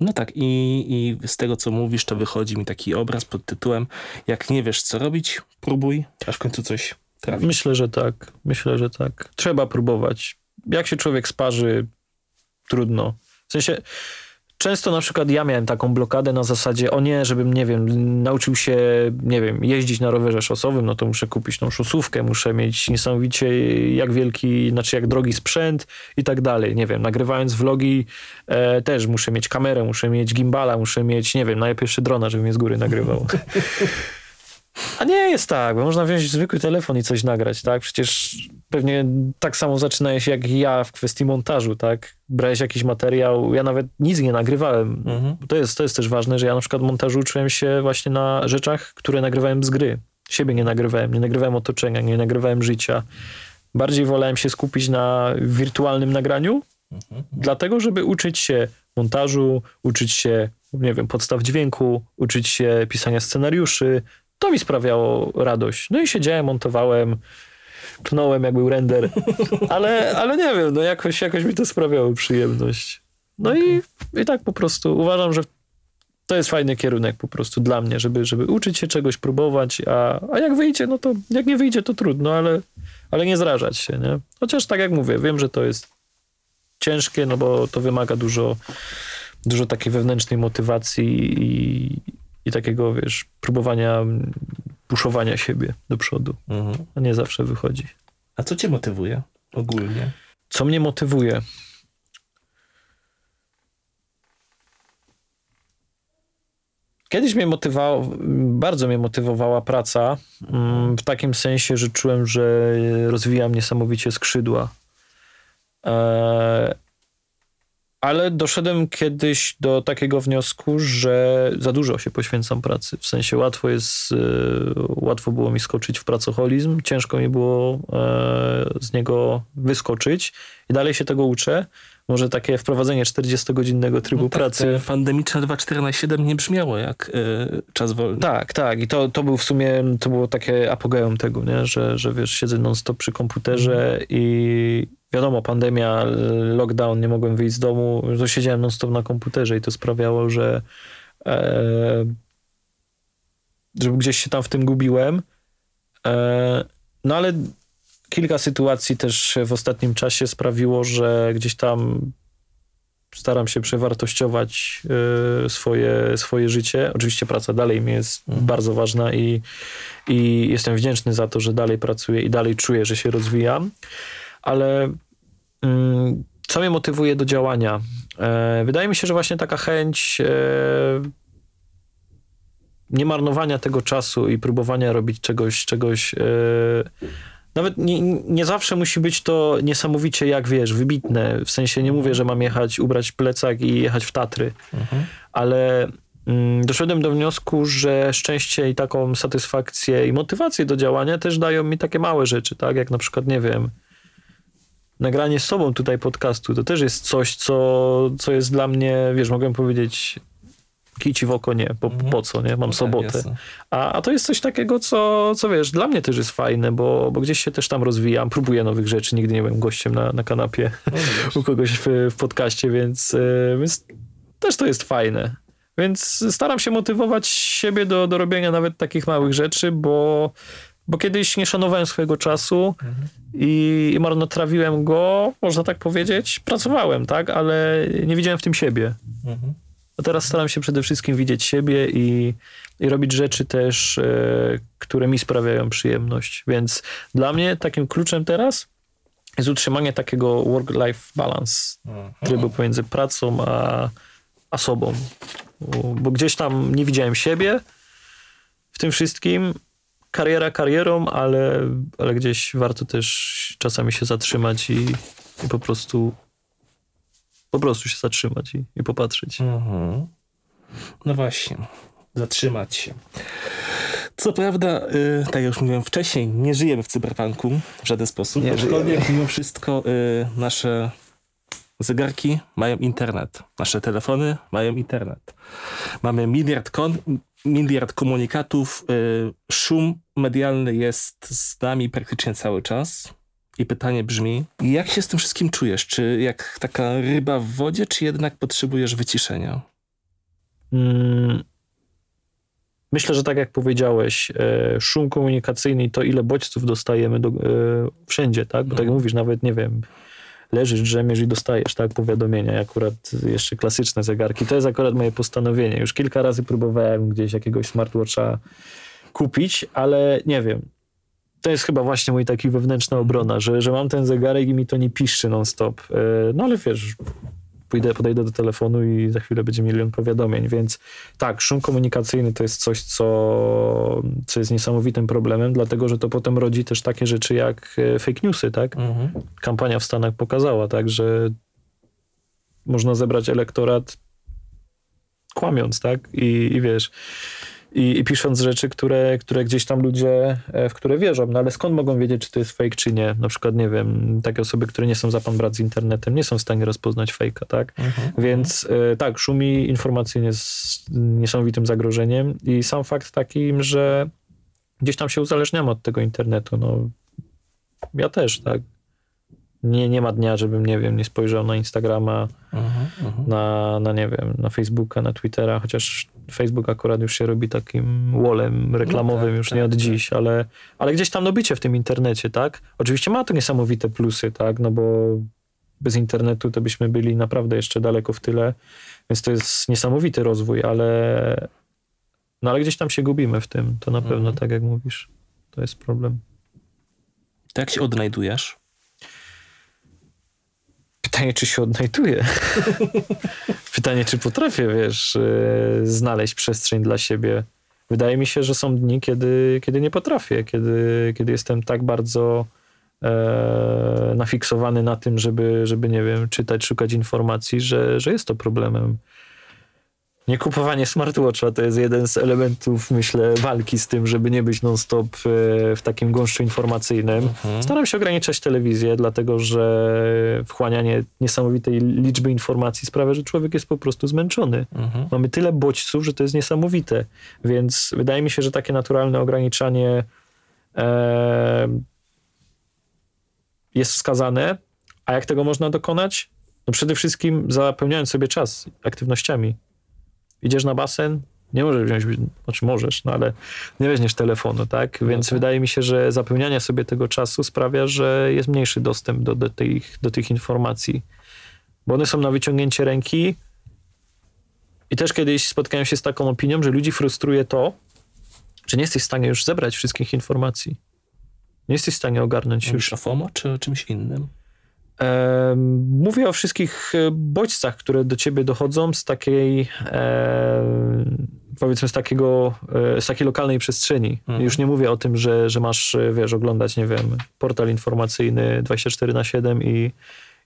Speaker 1: No tak, i, i z tego co mówisz, to wychodzi mi taki obraz pod tytułem: Jak nie wiesz co robić, próbuj, aż w końcu coś trafi.
Speaker 2: Myślę, że tak. Myślę, że tak. Trzeba próbować. Jak się człowiek sparzy, trudno. W sensie, często na przykład ja miałem taką blokadę na zasadzie, o nie, żebym, nie wiem, nauczył się, nie wiem, jeździć na rowerze szosowym, no to muszę kupić tą szosówkę, muszę mieć niesamowicie jak wielki, znaczy jak drogi sprzęt i tak dalej. Nie wiem, nagrywając vlogi e, też muszę mieć kamerę, muszę mieć gimbala, muszę mieć, nie wiem, najpierw drona, żeby mnie z góry nagrywał. A nie jest tak, bo można wziąć zwykły telefon i coś nagrać, tak? Przecież pewnie tak samo zaczynałeś jak ja w kwestii montażu, tak? Brałeś jakiś materiał, ja nawet nic nie nagrywałem. Mhm. To, jest, to jest też ważne, że ja na przykład montażu uczyłem się właśnie na rzeczach, które nagrywałem z gry. Siebie nie nagrywałem, nie nagrywałem otoczenia, nie nagrywałem życia. Bardziej wolałem się skupić na wirtualnym nagraniu, mhm. dlatego żeby uczyć się montażu, uczyć się, nie wiem, podstaw dźwięku, uczyć się pisania scenariuszy, to mi sprawiało radość. No i siedziałem, montowałem, pnąłem jak był render, ale, ale nie wiem, no jakoś, jakoś mi to sprawiało przyjemność. No okay. i, i tak po prostu uważam, że to jest fajny kierunek po prostu dla mnie, żeby, żeby uczyć się czegoś, próbować, a, a jak wyjdzie, no to jak nie wyjdzie, to trudno, ale, ale nie zrażać się, nie? Chociaż tak jak mówię, wiem, że to jest ciężkie, no bo to wymaga dużo, dużo takiej wewnętrznej motywacji i, i takiego, wiesz, próbowania puszowania siebie do przodu. Mhm. A nie zawsze wychodzi.
Speaker 1: A co cię motywuje ogólnie?
Speaker 2: Co mnie motywuje? Kiedyś mnie motywowało, bardzo mnie motywowała praca, mm, w takim sensie, że czułem, że rozwijam niesamowicie skrzydła. E, ale doszedłem kiedyś do takiego wniosku, że za dużo się poświęcam pracy. W sensie łatwo jest, e, łatwo było mi skoczyć w pracoholizm, ciężko mi było e, z niego wyskoczyć i dalej się tego uczę. Może takie wprowadzenie 40-godzinnego trybu no tak, pracy.
Speaker 1: Pandemiczne 2.4 na 7 nie brzmiało jak y, czas wolny.
Speaker 2: Tak, tak. I to, to był w sumie, to było takie apogeum tego, nie? Że, że wiesz, siedzę non-stop przy komputerze mm. i wiadomo, pandemia, lockdown, nie mogłem wyjść z domu, to siedziałem non-stop na komputerze i to sprawiało, że e, że gdzieś się tam w tym gubiłem. E, no ale kilka sytuacji też w ostatnim czasie sprawiło, że gdzieś tam staram się przewartościować y, swoje, swoje życie. Oczywiście praca dalej mi jest mhm. bardzo ważna i, i jestem wdzięczny za to, że dalej pracuję i dalej czuję, że się rozwijam ale mm, co mnie motywuje do działania? E, wydaje mi się, że właśnie taka chęć e, nie marnowania tego czasu i próbowania robić czegoś, czegoś e, nawet nie, nie zawsze musi być to niesamowicie, jak wiesz, wybitne. W sensie nie mówię, że mam jechać, ubrać plecak i jechać w Tatry, mhm. ale mm, doszedłem do wniosku, że szczęście i taką satysfakcję i motywację do działania też dają mi takie małe rzeczy, tak? Jak na przykład, nie wiem, nagranie z sobą tutaj podcastu, to też jest coś, co, co jest dla mnie, wiesz, mogę powiedzieć, kici w oko nie, po, mhm. po co, nie? Mam no tak, sobotę. A, a to jest coś takiego, co, co wiesz, dla mnie też jest fajne, bo, bo gdzieś się też tam rozwijam, próbuję nowych rzeczy, nigdy nie byłem gościem na, na kanapie no, u kogoś w, w podcaście, więc, e, więc też to jest fajne. Więc staram się motywować siebie do, do robienia nawet takich małych rzeczy, bo, bo kiedyś nie szanowałem swojego czasu i, marnotrawiłem go, można tak powiedzieć. Pracowałem, tak, ale nie widziałem w tym siebie. A teraz staram się przede wszystkim widzieć siebie i, i robić rzeczy też, e, które mi sprawiają przyjemność. Więc dla mnie takim kluczem teraz jest utrzymanie takiego work-life balance, mhm. trybu pomiędzy pracą a, a sobą. Bo gdzieś tam nie widziałem siebie w tym wszystkim. Kariera karierą, ale, ale gdzieś warto też czasami się zatrzymać i, i po prostu po prostu się zatrzymać i, i popatrzeć. Mhm.
Speaker 1: No właśnie, zatrzymać się. Co prawda, y, tak jak już mówiłem wcześniej, nie żyjemy w cyberpunku w żaden sposób. Nie aczkolwiek mimo wszystko y, nasze zegarki mają internet. Nasze telefony mają internet. Mamy miliard, kon, miliard komunikatów. Y, szum medialny jest z nami praktycznie cały czas. I pytanie brzmi, jak się z tym wszystkim czujesz? Czy jak taka ryba w wodzie, czy jednak potrzebujesz wyciszenia? Hmm.
Speaker 2: Myślę, że tak jak powiedziałeś, e, szum komunikacyjny to ile bodźców dostajemy do, e, wszędzie, tak? Bo tak jak mhm. mówisz, nawet nie wiem, leżysz, drzemiesz i dostajesz tak powiadomienia, akurat jeszcze klasyczne zegarki. To jest akurat moje postanowienie. Już kilka razy próbowałem gdzieś jakiegoś smartwatcha kupić, ale nie wiem. To jest chyba właśnie mój taki wewnętrzna obrona, że, że mam ten zegarek i mi to nie piszczy non-stop. E, no ale wiesz, pójdę, podejdę do telefonu i za chwilę będzie milion powiadomień, więc tak, szum komunikacyjny to jest coś, co, co jest niesamowitym problemem, dlatego, że to potem rodzi też takie rzeczy jak e, fake newsy, tak? Mhm. Kampania w Stanach pokazała, tak, że można zebrać elektorat kłamiąc, tak? I, i wiesz i, i, pisząc rzeczy, które, które gdzieś tam ludzie, e, w które wierzą. No ale skąd mogą wiedzieć, czy to jest fake, czy nie? Na przykład, nie wiem, takie osoby, które nie są za pan brat z internetem, nie są w stanie rozpoznać fejka, tak? Mhm. Więc e, tak, szumi informacyjnie jest niesamowitym zagrożeniem i sam fakt takim, że gdzieś tam się uzależniamy od tego internetu, no ja też, tak? Nie, nie ma dnia, żebym, nie wiem, nie spojrzał na Instagrama, uh -huh, uh -huh. Na, na, nie wiem, na Facebooka, na Twittera, chociaż Facebook akurat już się robi takim wallem reklamowym, no tak, już tak, nie od tak. dziś, ale, ale gdzieś tam no bycie w tym internecie, tak? Oczywiście ma to niesamowite plusy, tak? No bo bez internetu to byśmy byli naprawdę jeszcze daleko w tyle, więc to jest niesamowity rozwój, ale no ale gdzieś tam się gubimy w tym, to na uh -huh. pewno, mhm. tak jak mówisz, to jest problem.
Speaker 1: Tak się odnajdujesz?
Speaker 2: Pytanie, czy się odnajduję. Pytanie, czy potrafię, wiesz, e, znaleźć przestrzeń dla siebie. Wydaje mi się, że są dni, kiedy, kiedy nie potrafię, kiedy, kiedy jestem tak bardzo e, nafiksowany na tym, żeby, żeby, nie wiem, czytać, szukać informacji, że, że jest to problemem. Nie kupowanie smartwatcha to jest jeden z elementów, myślę, walki z tym, żeby nie być non-stop e, w takim gąszczu informacyjnym. Mhm. Staram się ograniczać telewizję, dlatego że wchłanianie niesamowitej liczby informacji sprawia, że człowiek jest po prostu zmęczony. Mhm. Mamy tyle bodźców, że to jest niesamowite. Więc wydaje mi się, że takie naturalne ograniczanie e, jest wskazane. A jak tego można dokonać? No przede wszystkim zapełniając sobie czas aktywnościami idziesz na basen, nie możesz wziąć, znaczy możesz, no ale nie weźmiesz telefonu, tak? Więc okay. wydaje mi się, że zapełnianie sobie tego czasu sprawia, że jest mniejszy dostęp do, do, tych, do tych informacji, bo one są na wyciągnięcie ręki. I też kiedyś spotkałem się z taką opinią, że ludzi frustruje to, że nie jesteś w stanie już zebrać wszystkich informacji. Nie jesteś w stanie ogarnąć
Speaker 1: Mówisz już. o FOMO czy o czymś innym?
Speaker 2: Mówię o wszystkich e, bodźcach, które do ciebie dochodzą z takiej, powiedzmy, z takiego, e, z takiej lokalnej przestrzeni. Mhm. Już nie mówię o tym, że, że masz, e, wiesz, oglądać, nie wiem, portal informacyjny 24 na 7 i,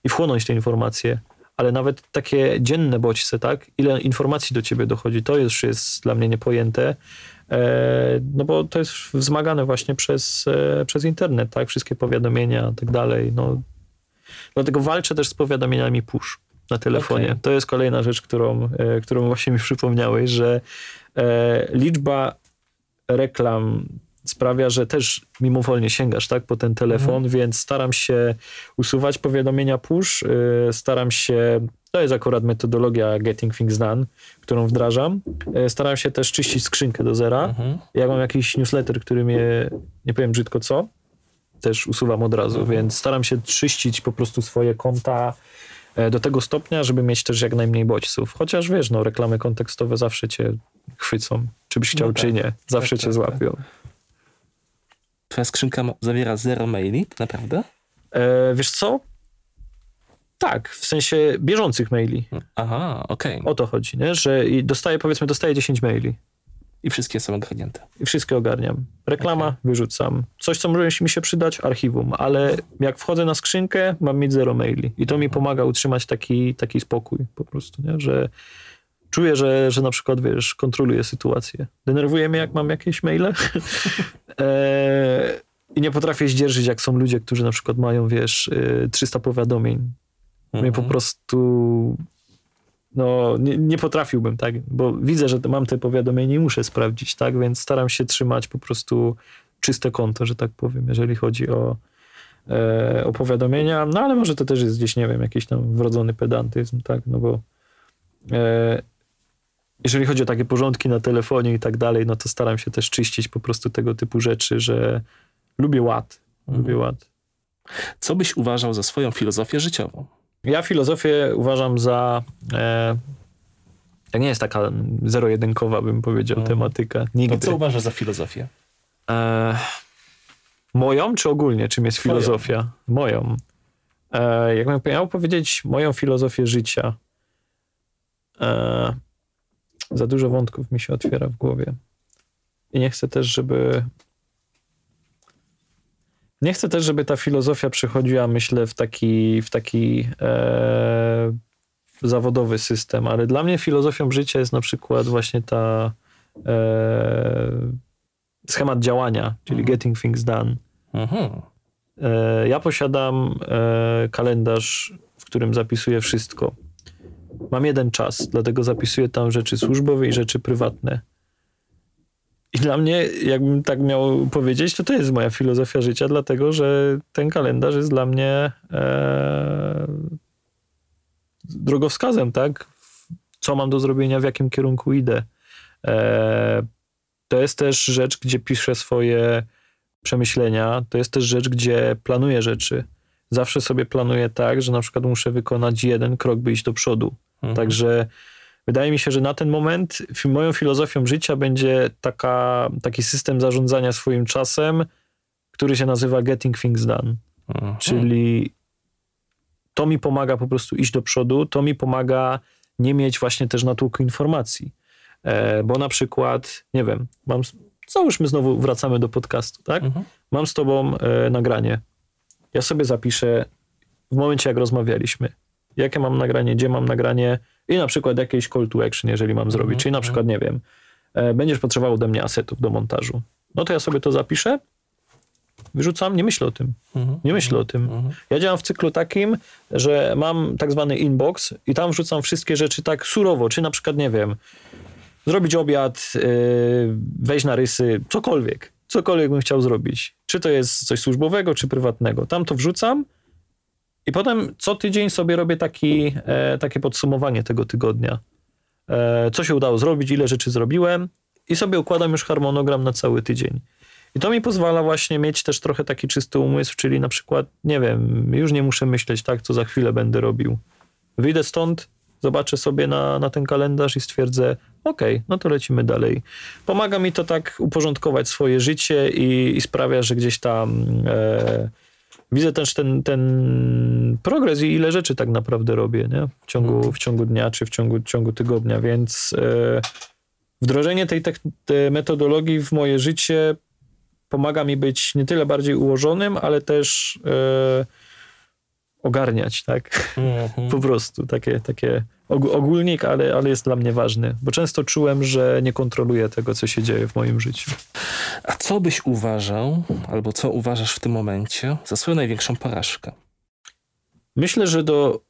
Speaker 2: i wchłonąć te informacje, ale nawet takie dzienne bodźce, tak? Ile informacji do ciebie dochodzi, to już jest dla mnie niepojęte. No bo to jest wzmagane właśnie przez, przez internet, tak? Wszystkie powiadomienia i tak dalej. No, Dlatego walczę też z powiadomieniami push na telefonie. Okay. To jest kolejna rzecz, którą, e, którą właśnie mi przypomniałeś, że e, liczba reklam sprawia, że też mimowolnie sięgasz tak, po ten telefon, mhm. więc staram się usuwać powiadomienia push, e, staram się To jest akurat metodologia Getting Things Done, którą wdrażam. E, staram się też czyścić skrzynkę do zera.
Speaker 1: Mhm.
Speaker 2: Jak mam jakiś newsletter, który mnie, nie powiem brzydko co, też usuwam od razu,
Speaker 1: Mhm.
Speaker 2: więc staram się czyścić po prostu swoje konta e, do tego stopnia, żeby mieć też jak najmniej bodźców. Chociaż wiesz, no reklamy kontekstowe zawsze cię chwycą, czy byś chciał,
Speaker 1: No tak.
Speaker 2: czy nie. Zawsze
Speaker 1: Tak,
Speaker 2: cię
Speaker 1: tak,
Speaker 2: złapią.
Speaker 1: Twoja skrzynka zawiera zero maili, naprawdę?
Speaker 2: E, wiesz co? Tak, w sensie bieżących maili.
Speaker 1: Aha, okej.
Speaker 2: O to chodzi, nie? że dostaję, powiedzmy, dostaję 10 maili
Speaker 1: I wszystkie są ogarnięte.
Speaker 2: i wszystkie ogarniam. Reklama, wyrzucam. Coś, co może mi się przydać, archiwum, ale jak wchodzę na skrzynkę, mam mieć zero maili. I to mi pomaga utrzymać taki, taki spokój po prostu, nie? że czuję, że, że na przykład, wiesz, kontroluję sytuację. Denerwuje mnie, jak mam jakieś maile e, i nie potrafię zdzierżyć, jak są ludzie, którzy na przykład mają, wiesz, e, 300 powiadomień mnie po
Speaker 1: Mhm.
Speaker 2: prostu no, nie, nie potrafiłbym, tak, bo widzę, że mam te powiadomienia i muszę sprawdzić, tak, więc staram się trzymać po prostu czyste konto, że tak powiem, jeżeli chodzi o, e, o powiadomienia, no ale może to też jest gdzieś, nie wiem, jakiś tam wrodzony pedantyzm, tak, no bo e, jeżeli chodzi o takie porządki na telefonie i tak dalej, no to staram się też czyścić po prostu tego typu rzeczy, że lubię ład, lubię ład.
Speaker 1: Co byś uważał za swoją filozofię życiową?
Speaker 2: Ja filozofię uważam za. E, to nie jest taka zero-jedynkowa, bym powiedział,
Speaker 1: Mhm.
Speaker 2: tematyka.
Speaker 1: To
Speaker 2: Nigdy.
Speaker 1: co uważasz za filozofię?
Speaker 2: E, moją, czy ogólnie, czym jest filozofia? Moją. E, jakbym miał powiedzieć moją filozofię życia, e, za dużo wątków mi się otwiera w głowie. I nie chcę też, żeby. Nie chcę też, żeby ta filozofia przechodziła, myślę, w taki, w taki e, zawodowy system, ale dla mnie filozofią życia jest na przykład właśnie ta e, schemat działania, czyli
Speaker 1: Mhm.
Speaker 2: getting things done.
Speaker 1: Mhm.
Speaker 2: E, ja posiadam e, kalendarz, w którym zapisuję wszystko. Mam jeden czas, dlatego zapisuję tam rzeczy służbowe i rzeczy prywatne. I dla mnie, jakbym tak miał powiedzieć, to to jest moja filozofia życia, dlatego że ten kalendarz jest dla mnie e, drogowskazem, tak? Co mam do zrobienia, w jakim kierunku idę. E, to jest też rzecz, gdzie piszę swoje przemyślenia. To jest też rzecz, gdzie planuję rzeczy. Zawsze sobie planuję tak, że na przykład muszę wykonać jeden krok, by iść do przodu.
Speaker 1: Mhm.
Speaker 2: Także wydaje mi się, że na ten moment moją filozofią życia będzie taka, taki system zarządzania swoim czasem, który się nazywa Getting Things Done.
Speaker 1: Mhm.
Speaker 2: Czyli to mi pomaga po prostu iść do przodu, to mi pomaga nie mieć właśnie też natłoku informacji. E, bo na przykład, nie wiem, mam, załóżmy znowu wracamy do podcastu, tak?
Speaker 1: Mhm.
Speaker 2: Mam z tobą e, nagranie. Ja sobie zapiszę w momencie, jak rozmawialiśmy, jakie mam nagranie, gdzie mam nagranie i na przykład jakieś call to action, jeżeli mam zrobić.
Speaker 1: Mhm,
Speaker 2: Czyli na
Speaker 1: mhm.
Speaker 2: przykład, nie wiem, e, będziesz potrzebował ode mnie asetów do montażu. No to ja sobie to zapiszę, wyrzucam, nie myślę o tym.
Speaker 1: Mhm.
Speaker 2: Nie myślę o tym.
Speaker 1: Mhm.
Speaker 2: Ja działam w cyklu takim, że mam tak zwany inbox i tam wrzucam wszystkie rzeczy tak surowo, czy na przykład, nie wiem, zrobić obiad, yy, wejść na rysy, cokolwiek. Cokolwiek bym chciał zrobić. Czy to jest coś służbowego, czy prywatnego. Tam to wrzucam i potem co tydzień sobie robię taki, e, takie podsumowanie tego tygodnia. E, co się udało zrobić, ile rzeczy zrobiłem i sobie układam już harmonogram na cały tydzień. I to mi pozwala właśnie mieć też trochę taki czysty umysł, czyli na przykład, nie wiem, już nie muszę myśleć tak, co za chwilę będę robił. Wyjdę stąd, zobaczę sobie na, na ten kalendarz i stwierdzę, okej, no to lecimy dalej. Pomaga mi to tak uporządkować swoje życie i, i sprawia, że gdzieś tam e, widzę też ten, ten progres i ile rzeczy tak naprawdę robię nie? W, ciągu, w ciągu dnia czy w ciągu, ciągu tygodnia, więc e, wdrożenie tej, tek- tej metodologii w moje życie pomaga mi być nie tyle bardziej ułożonym, ale też e, ogarniać, tak?
Speaker 1: Mhm.
Speaker 2: Po prostu takie, takie ogólnik, ale, ale jest dla mnie ważny, bo często czułem, że nie kontroluję tego, co się dzieje w moim życiu.
Speaker 1: A co byś uważał, albo co uważasz w tym momencie za swoją największą porażkę?
Speaker 2: Myślę, że do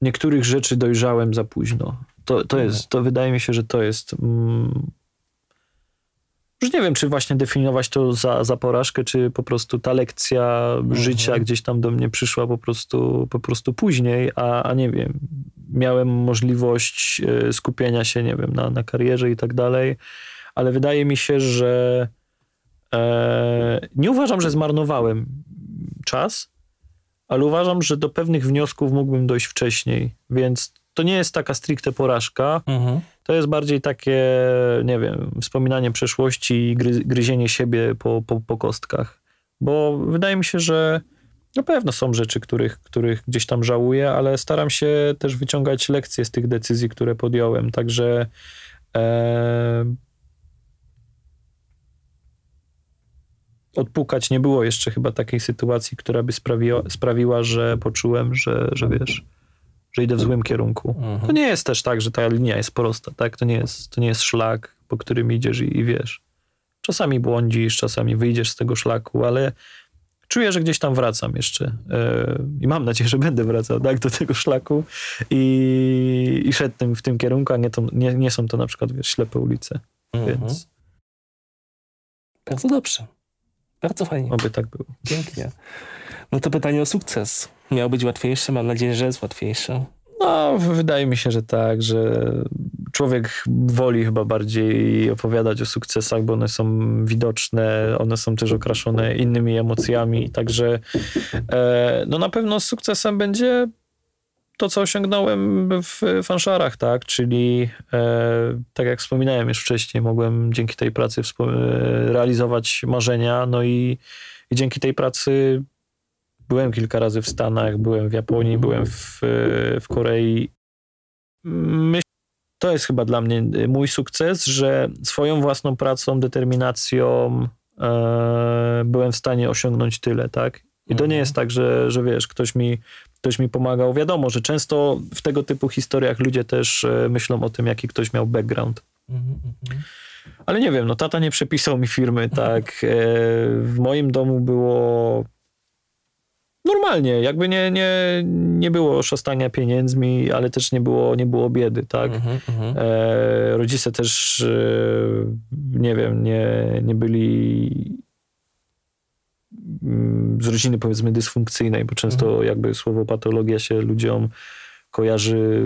Speaker 2: niektórych rzeczy dojrzałem za późno. To, to jest, to wydaje mi się, że to jest. Już nie wiem, czy właśnie definiować to za, za porażkę, czy po prostu ta lekcja
Speaker 1: Mhm.
Speaker 2: życia gdzieś tam do mnie przyszła po prostu, po prostu później, a, a nie wiem, miałem możliwość e, skupienia się, nie wiem, na, na karierze i tak dalej, ale wydaje mi się, że e, nie uważam, że zmarnowałem czas, ale uważam, że do pewnych wniosków mógłbym dojść wcześniej, więc to nie jest taka stricte porażka,
Speaker 1: Mhm.
Speaker 2: to jest bardziej takie, nie wiem, wspominanie przeszłości i gry, gryzienie siebie po, po, po kostkach. Bo wydaje mi się, że na pewno są rzeczy, których, których gdzieś tam żałuję, ale staram się też wyciągać lekcje z tych decyzji, które podjąłem. Także e, odpukać nie było jeszcze chyba takiej sytuacji, która by sprawiła, sprawiła że poczułem, że, że wiesz, że idę w złym kierunku.
Speaker 1: Mhm.
Speaker 2: To nie jest też tak, że ta linia jest prosta, tak? To nie jest, to nie jest szlak, po którym idziesz i, i wiesz. Czasami błądzisz, czasami wyjdziesz z tego szlaku, ale czuję, że gdzieś tam wracam jeszcze. Yy, I mam nadzieję, że będę wracał tak, do tego szlaku i, i szedł tym, w tym kierunku, a nie, to, nie, nie są to na przykład wiesz, ślepe ulice.
Speaker 1: Mhm.
Speaker 2: Więc
Speaker 1: Bardzo dobrze. Bardzo fajnie.
Speaker 2: oby tak było.
Speaker 1: Pięknie. No to pytanie o sukces. Miał być łatwiejsze? Mam nadzieję, że jest łatwiejsze.
Speaker 2: No, wydaje mi się, że tak, że człowiek woli chyba bardziej opowiadać o sukcesach, bo one są widoczne, one są też okraszone innymi emocjami, także e, no na pewno sukcesem będzie to, co osiągnąłem w fanszarach, tak, czyli e, tak jak wspominałem już wcześniej, mogłem dzięki tej pracy e, realizować marzenia, no i, i dzięki tej pracy Byłem kilka razy w Stanach, byłem w Japonii, byłem w, w Korei. Myślę, to jest chyba dla mnie mój sukces, że swoją własną pracą, determinacją e, byłem w stanie osiągnąć tyle, tak? I to nie jest tak, że, że wiesz, ktoś mi, ktoś mi pomagał. Wiadomo, że często w tego typu historiach ludzie też e, myślą o tym, jaki ktoś miał background.
Speaker 1: Mhm, mhm.
Speaker 2: Ale nie wiem, no tata nie przepisał mi firmy, tak. E, w moim domu było normalnie, jakby nie, nie, nie było szastania pieniędzmi, ale też nie było, nie było biedy, tak.
Speaker 1: Mhm, mhm.
Speaker 2: E, rodzice też, e, nie wiem, nie, nie byli mm, z rodziny powiedzmy dysfunkcyjnej, bo często jakby słowo patologia się ludziom kojarzy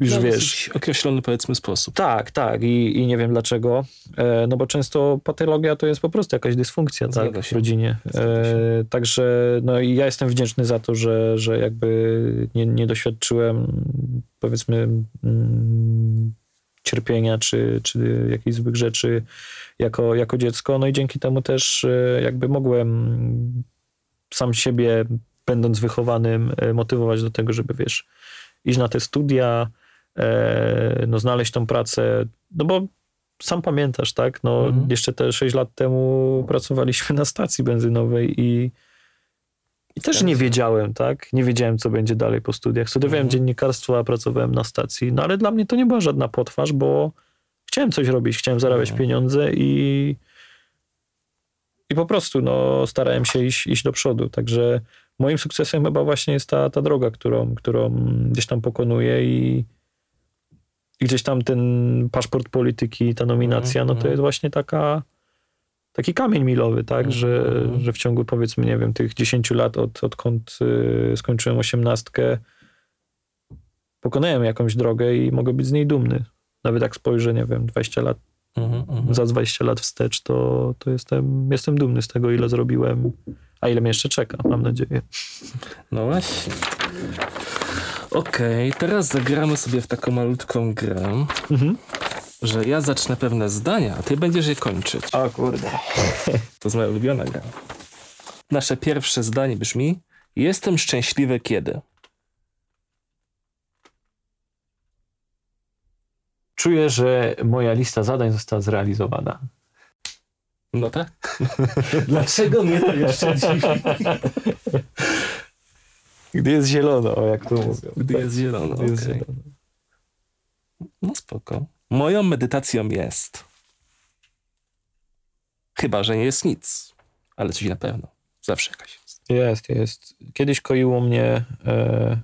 Speaker 2: już
Speaker 1: No,
Speaker 2: wiesz,
Speaker 1: określony powiedzmy sposób.
Speaker 2: tak, tak i, i nie wiem dlaczego, e, no bo często patologia to jest po prostu jakaś dysfunkcja
Speaker 1: Zgadza
Speaker 2: tak,
Speaker 1: się.
Speaker 2: w rodzinie. E, także no i ja jestem wdzięczny za to, że, że jakby nie, nie doświadczyłem powiedzmy mm, cierpienia czy, czy jakichś złych rzeczy jako, jako dziecko, no i dzięki temu też e, jakby mogłem sam siebie, będąc wychowanym, e, motywować do tego, żeby wiesz, iść na te studia, no znaleźć tą pracę, no bo sam pamiętasz, tak, no
Speaker 1: Mhm.
Speaker 2: jeszcze te 6 lat temu pracowaliśmy na stacji benzynowej i, i też nie wiedziałem, tak, nie wiedziałem, co będzie dalej po studiach. Studiowałem
Speaker 1: Mhm.
Speaker 2: dziennikarstwo, a pracowałem na stacji, no ale dla mnie to nie była żadna potwarz, bo chciałem coś robić, chciałem zarabiać
Speaker 1: Mhm.
Speaker 2: pieniądze i i po prostu no, starałem się iść, iść do przodu. Także moim sukcesem chyba właśnie jest ta, ta droga, którą, którą gdzieś tam pokonuję i gdzieś tam ten paszport polityki, ta nominacja, no to
Speaker 1: Mhm.
Speaker 2: jest właśnie taka taki kamień milowy, tak, że,
Speaker 1: Mhm.
Speaker 2: że w ciągu powiedzmy, nie wiem, tych 10 lat, od, odkąd y, skończyłem osiemnastkę, pokonałem jakąś drogę i mogę być z niej dumny. Nawet jak spojrzę, nie wiem, 20 lat
Speaker 1: Mhm, mhm.
Speaker 2: za 20 lat wstecz, to, to jestem, jestem dumny z tego, ile zrobiłem, a ile mnie jeszcze czeka, mam nadzieję.
Speaker 1: No właśnie. Okej, teraz zagramy sobie w taką malutką grę,
Speaker 2: Mhm.
Speaker 1: że ja zacznę pewne zdania, a ty będziesz je kończyć.
Speaker 2: O kurde.
Speaker 1: To jest moja ulubiona gra. Nasze pierwsze zdanie brzmi: Jestem szczęśliwy kiedy.
Speaker 2: Czuję, że moja lista zadań została zrealizowana.
Speaker 1: No tak. Dlaczego mnie to jeszcze dziwi?
Speaker 2: Gdy jest zielono, o jak to mówią.
Speaker 1: Gdy jest zielono.
Speaker 2: Gdy jest zielono.
Speaker 1: No spoko. Moją medytacją jest. Chyba, że nie jest nic. Ale coś na pewno. Zawsze jakaś jest.
Speaker 2: Jest, jest. Kiedyś koiło mnie, e,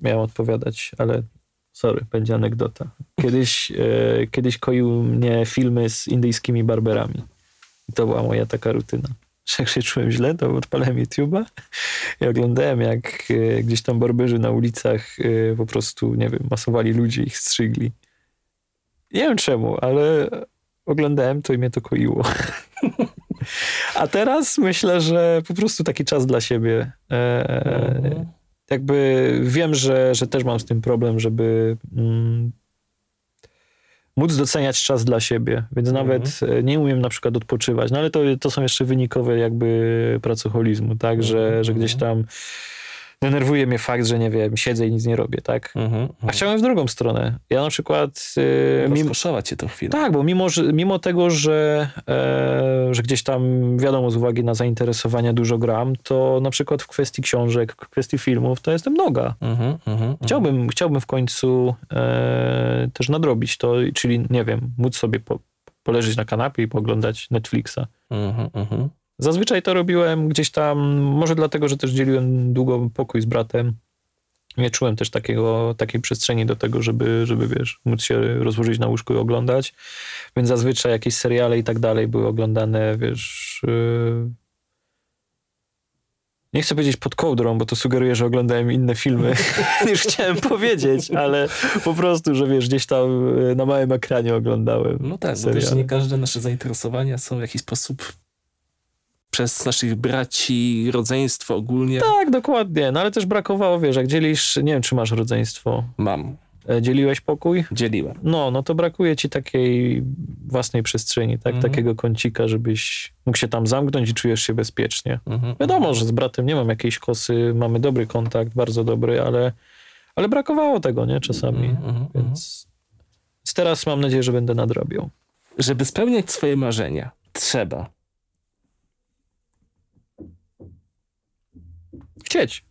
Speaker 2: miałem odpowiadać, ale Sorry, będzie anegdota. Kiedyś, e, kiedyś koił mnie filmy z indyjskimi barberami. I to była moja taka rutyna. Że jak się czułem źle, to odpalałem YouTube'a i oglądałem, jak e, gdzieś tam barberzy na ulicach e, po prostu, nie wiem, masowali ludzi, ich strzygli. Nie wiem czemu, ale oglądałem to i mnie to koiło. A teraz myślę, że po prostu taki czas dla siebie. E,
Speaker 1: Mhm.
Speaker 2: jakby wiem, że, że też mam z tym problem, żeby mm, móc doceniać czas dla siebie, więc nawet e, nie umiem na przykład odpoczywać, no ale to, to są jeszcze wynikowe jakby pracoholizmu, tak, że, że gdzieś tam denerwuje mnie fakt, że nie wiem, siedzę i nic nie robię, tak.
Speaker 1: Mhm.
Speaker 2: A chciałem w drugą stronę. Ja na przykład... mimo-
Speaker 1: Rozkoszować cię to chwilę.
Speaker 2: tak, bo mimo, że, mimo tego, że, e, że gdzieś tam wiadomo z uwagi na zainteresowania dużo gram, to na przykład w kwestii książek, w kwestii filmów to jestem noga.
Speaker 1: Mhm, mhm, mhm.
Speaker 2: Chciałbym, chciałbym w końcu e, też nadrobić to, czyli nie wiem, móc sobie po, poleżeć na kanapie i poglądać Netflixa.
Speaker 1: Mhm, mhm.
Speaker 2: Zazwyczaj to robiłem gdzieś tam, może dlatego, że też dzieliłem długo pokój z bratem. Nie czułem też takiego, takiej przestrzeni do tego, żeby, żeby, wiesz, móc się rozłożyć na łóżku i oglądać. Więc zazwyczaj jakieś seriale i tak dalej były oglądane, wiesz... Yy... Nie chcę powiedzieć pod kołdrą, bo to sugeruje, że oglądałem inne filmy niż chciałem powiedzieć, ale po prostu, że wiesz, gdzieś tam yy, na małym ekranie oglądałem.
Speaker 1: No tak, bo też nie każde nasze zainteresowania są w jakiś sposób przez naszych braci, rodzeństwo ogólnie.
Speaker 2: Tak, dokładnie. No ale też brakowało, wiesz, jak dzielisz, nie wiem, czy masz rodzeństwo,
Speaker 1: Mam,
Speaker 2: e, dzieliłeś pokój?
Speaker 1: dzieliłem.
Speaker 2: No, no to brakuje ci takiej własnej przestrzeni, tak?
Speaker 1: Mhm.
Speaker 2: Takiego kącika, żebyś mógł się tam zamknąć i czujesz się bezpiecznie.
Speaker 1: Mhm.
Speaker 2: Wiadomo, że z bratem nie mam jakiejś kosy, mamy dobry kontakt, bardzo dobry, ale, ale brakowało tego, nie? Czasami.
Speaker 1: Mhm, mhm, mhm.
Speaker 2: Więc, więc teraz mam nadzieję, że będę nadrabiał.
Speaker 1: Żeby spełniać swoje marzenia, trzeba
Speaker 2: Chcieć.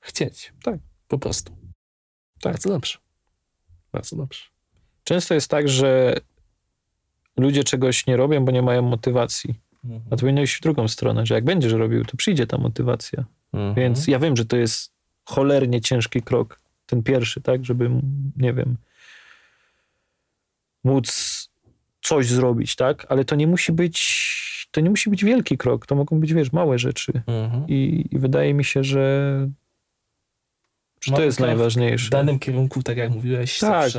Speaker 1: chcieć.
Speaker 2: Tak.
Speaker 1: Po prostu.
Speaker 2: Tak.
Speaker 1: Bardzo dobrze. Bardzo dobrze.
Speaker 2: Często jest tak, że ludzie czegoś nie robią, bo nie mają motywacji. A to powinno iść w drugą stronę, że jak będziesz robił, to przyjdzie ta motywacja.
Speaker 1: Mhm.
Speaker 2: Więc ja wiem, że to jest cholernie ciężki krok, ten pierwszy, tak, żeby, nie wiem, móc coś zrobić, tak, ale to nie musi być, to nie musi być wielki krok, to mogą być, wiesz, małe rzeczy
Speaker 1: Mhm.
Speaker 2: i, i wydaje mi się, że, że to jest
Speaker 1: krok W
Speaker 2: najważniejsze.
Speaker 1: danym kierunku, tak jak mówiłeś,
Speaker 2: Tak.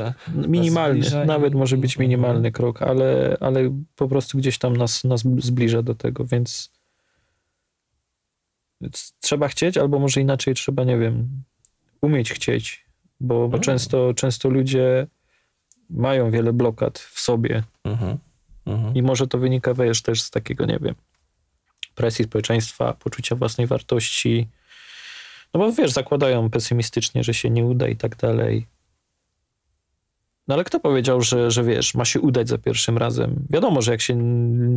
Speaker 2: Minimalny,
Speaker 1: zbliża i-
Speaker 2: nawet może być
Speaker 1: Mhm.
Speaker 2: minimalny krok, ale, ale po prostu gdzieś tam nas, nas zbliża do tego, więc, więc trzeba chcieć, albo może inaczej trzeba, nie wiem, umieć chcieć, bo, bo
Speaker 1: Mhm.
Speaker 2: często, często ludzie mają wiele blokad w sobie
Speaker 1: Mhm. Mhm.
Speaker 2: i może to wynika, wiesz, też z takiego, nie wiem, presji społeczeństwa, poczucia własnej wartości, no bo wiesz, zakładają pesymistycznie, że się nie uda i tak dalej. No ale kto powiedział, że, że wiesz, ma się udać za pierwszym razem? Wiadomo, że jak się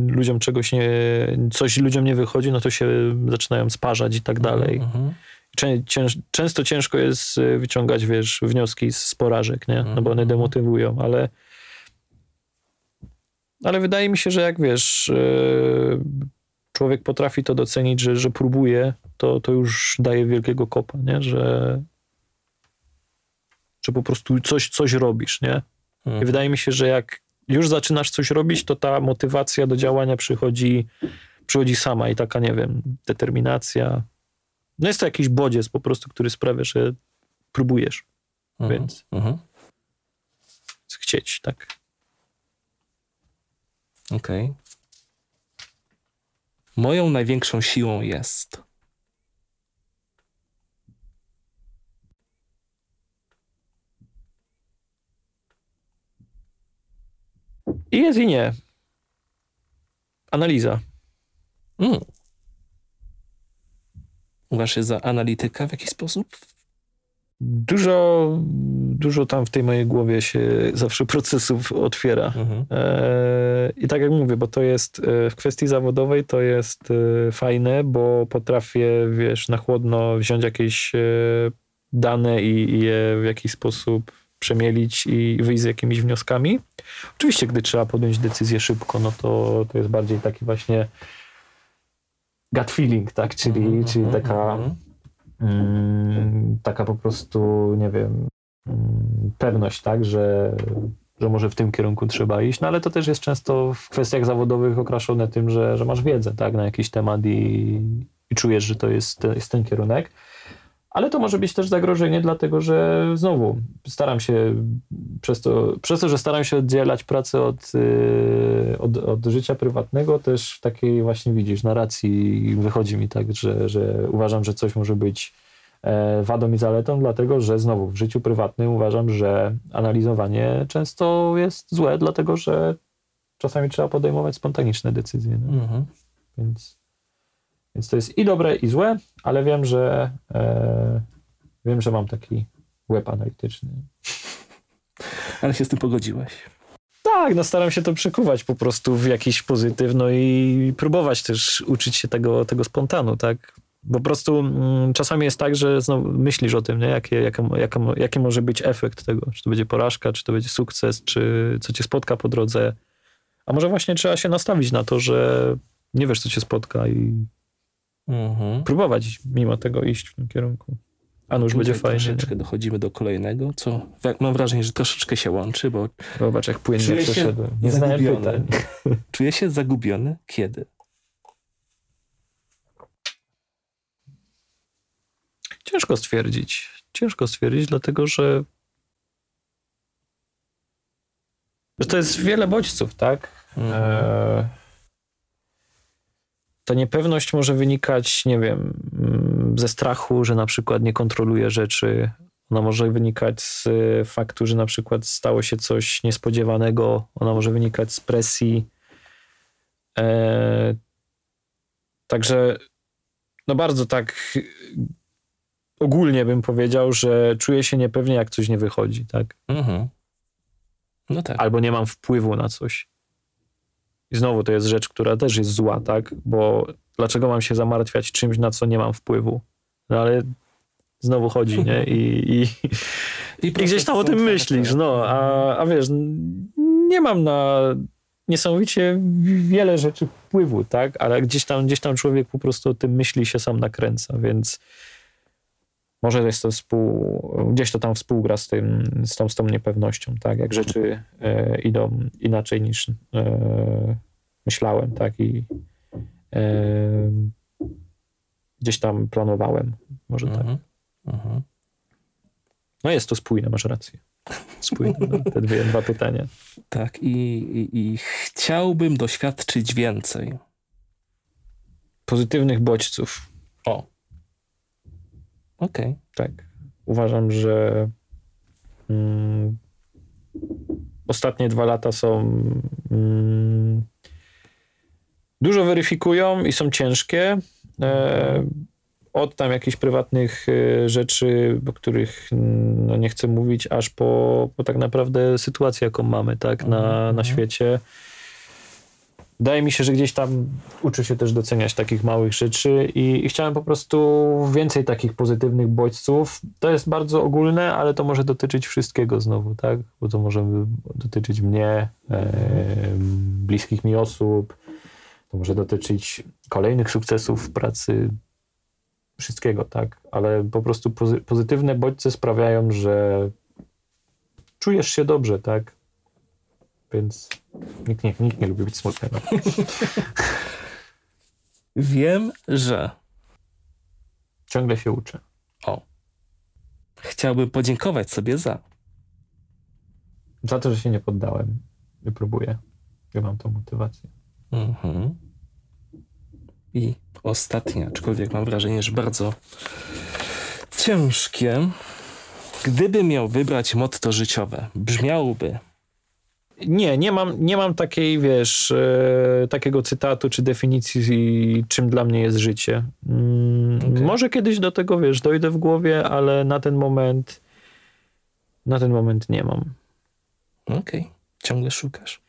Speaker 2: ludziom czegoś nie, coś ludziom nie wychodzi, no to się zaczynają sparzać i tak dalej.
Speaker 1: Mhm.
Speaker 2: Cięż, często ciężko jest y, wyciągać, wiesz, wnioski z porażek, nie? No bo one
Speaker 1: Mhm.
Speaker 2: demotywują, ale ale wydaje mi się, że jak wiesz, y, człowiek potrafi to docenić, że, że próbuje, to, to już daje wielkiego kopa, nie? Że, że po prostu coś, coś robisz, nie? I
Speaker 1: Mhm.
Speaker 2: wydaje mi się, że jak już zaczynasz coś robić, to ta motywacja do działania przychodzi, przychodzi sama i taka, nie wiem, determinacja. No jest to jakiś bodziec po prostu, który sprawia, że próbujesz,
Speaker 1: Mhm.
Speaker 2: więc
Speaker 1: Mhm.
Speaker 2: chcieć, tak.
Speaker 1: Okej. Moją największą siłą jest.
Speaker 2: I jest i nie. Analiza.
Speaker 1: Mm. Uważasz się za analityka w jakiś sposób?
Speaker 2: Dużo, dużo tam w tej mojej głowie się zawsze procesów otwiera.
Speaker 1: Mhm.
Speaker 2: Eee, I tak jak mówię, bo to jest e, w kwestii zawodowej to jest e, fajne, bo potrafię, wiesz, na chłodno wziąć jakieś e, dane i, i je w jakiś sposób przemielić i wyjść z jakimiś wnioskami. Oczywiście, gdy trzeba podjąć decyzję szybko, no to, to jest bardziej taki właśnie gut feeling, tak? Czyli,
Speaker 1: Mhm,
Speaker 2: czyli taka
Speaker 1: mhm.
Speaker 2: mm, taka po prostu, nie wiem, mm, pewność, tak, że, że może w tym kierunku trzeba iść, no ale to też jest często w kwestiach zawodowych okraszone tym, że, że masz wiedzę, tak, na jakiś temat i, i czujesz, że to jest, jest ten kierunek. Ale to może być też zagrożenie, dlatego że znowu staram się, przez to, przez to że staram się oddzielać pracę od, yy, od, od, życia prywatnego, też w takiej właśnie widzisz narracji wychodzi mi tak, że, że uważam, że coś może być e, wadą i zaletą, dlatego że znowu w życiu prywatnym uważam, że analizowanie często jest złe, dlatego że czasami trzeba podejmować spontaniczne decyzje. No? Mhm. Więc więc to jest i dobre, i złe, ale wiem, że e, wiem, że mam taki łeb analityczny.
Speaker 1: Ale się z tym pogodziłeś.
Speaker 2: Tak, no staram się to przekuwać po prostu w jakiś pozytyw, no i próbować też uczyć się tego, tego spontanu, tak? Po prostu mm, czasami jest tak, że znowu myślisz o tym, nie? Jakie, jaki, jaki, jaki może być efekt tego. Czy to będzie porażka, czy to będzie sukces, czy co cię spotka po drodze. A może właśnie trzeba się nastawić na to, że nie wiesz, co cię spotka i mhm. próbować mimo tego iść w tym kierunku. A już będzie fajnie.
Speaker 1: Troszeczkę dochodzimy do kolejnego, co mam wrażenie, że troszeczkę się łączy, bo...
Speaker 2: Zobacz, jak płynnie przeszedłem. Nie
Speaker 1: zagubiony. Czuję się zagubiony. Kiedy?
Speaker 2: Ciężko stwierdzić. Ciężko stwierdzić, dlatego że że to jest wiele bodźców, tak? Mhm. E ta niepewność może wynikać, nie wiem, mm, ze strachu, że na przykład nie kontroluje rzeczy. Ona może wynikać z y, faktu, że na przykład stało się coś niespodziewanego. Ona może wynikać z presji. E, także, no bardzo tak ogólnie bym powiedział, że czuję się niepewnie, jak coś nie wychodzi, tak? Mhm. No tak. Albo nie mam wpływu na coś. I znowu to jest rzecz, która też jest zła, tak? Bo dlaczego mam się zamartwiać czymś, na co nie mam wpływu? No ale znowu chodzi, nie? I, i, I, I gdzieś tam o tym myślisz, no. A, a wiesz, nie mam na niesamowicie wiele rzeczy wpływu, tak? Ale gdzieś tam, gdzieś tam człowiek po prostu o tym myśli się sam nakręca, więc może jest to współ, gdzieś to tam współgra z, tym, z, tą, z tą niepewnością, tak? Jak rzeczy e, idą inaczej niż e, myślałem, tak? I e, gdzieś tam planowałem, może tak. Mhm. Mhm. No jest to spójne, masz rację. Spójne, no, te dwie, dwa pytania.
Speaker 1: Tak, i, i, i chciałbym doświadczyć więcej.
Speaker 2: Pozytywnych bodźców.
Speaker 1: O. Okej. Okay.
Speaker 2: Tak. Uważam, że mm, ostatnie dwa lata są mm, dużo weryfikują i są ciężkie. E, od tam jakichś prywatnych e, rzeczy, o których no, nie chcę mówić, aż po, po tak naprawdę sytuację, jaką mamy tak, na, na mhm. świecie. Wydaje mi się, że gdzieś tam uczy się też doceniać takich małych rzeczy i, chciałem po prostu więcej takich pozytywnych bodźców. To jest bardzo ogólne, ale to może dotyczyć wszystkiego znowu, tak? Bo to może dotyczyć mnie, e, bliskich mi osób, to może dotyczyć kolejnych sukcesów w pracy, wszystkiego, tak? Ale po prostu pozy pozytywne bodźce sprawiają, że czujesz się dobrze, tak? Więc nikt nie, nikt nie lubi być smutnego.
Speaker 1: Wiem, że.
Speaker 2: Ciągle się uczę.
Speaker 1: O. Chciałbym podziękować sobie za.
Speaker 2: Za to, że się nie poddałem. I próbuję. Ja mam tą motywację. Mhm.
Speaker 1: I ostatnie, aczkolwiek mam wrażenie, że bardzo ciężkie. Gdyby miał wybrać motto życiowe, brzmiałoby
Speaker 2: nie, nie mam, nie mam takiej, wiesz, e, takiego cytatu czy definicji, czym dla mnie jest życie. Mm, okay. Może kiedyś do tego, wiesz, dojdę w głowie, ale na ten moment na ten moment nie mam.
Speaker 1: Okej. Okay. Ciągle szukasz.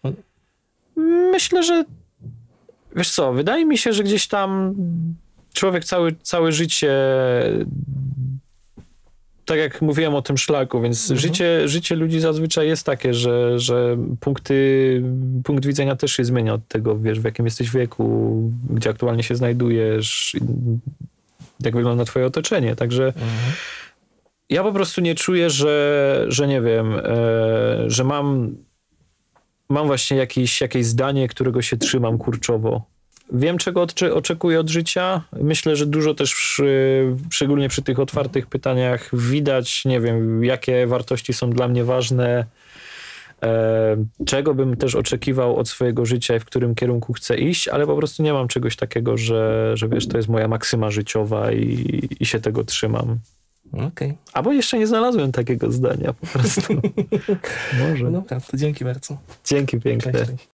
Speaker 2: Myślę, że wiesz co, wydaje mi się, że gdzieś tam człowiek całe, całe życie tak jak mówiłem o tym szlaku, więc mhm. życie, życie ludzi zazwyczaj jest takie, że, że punkty, punkt widzenia też się zmienia od tego, wiesz, w jakim jesteś wieku, gdzie aktualnie się znajdujesz, jak wygląda twoje otoczenie, także mhm. ja po prostu nie czuję, że, że nie wiem, e, że mam, mam właśnie jakieś, jakieś zdanie, którego się trzymam kurczowo. Wiem, czego oczekuję od życia. Myślę, że dużo też, przy, szczególnie przy tych otwartych pytaniach, widać, nie wiem, jakie wartości są dla mnie ważne, e, czego bym też oczekiwał od swojego życia i w którym kierunku chcę iść, ale po prostu nie mam czegoś takiego, że, że wiesz, to jest moja maksyma życiowa i, i się tego trzymam.
Speaker 1: Okej.
Speaker 2: Albo jeszcze nie znalazłem takiego zdania po prostu. Może.
Speaker 1: Dobra, to dzięki bardzo.
Speaker 2: Dzięki piękne.
Speaker 1: Cześć, cześć.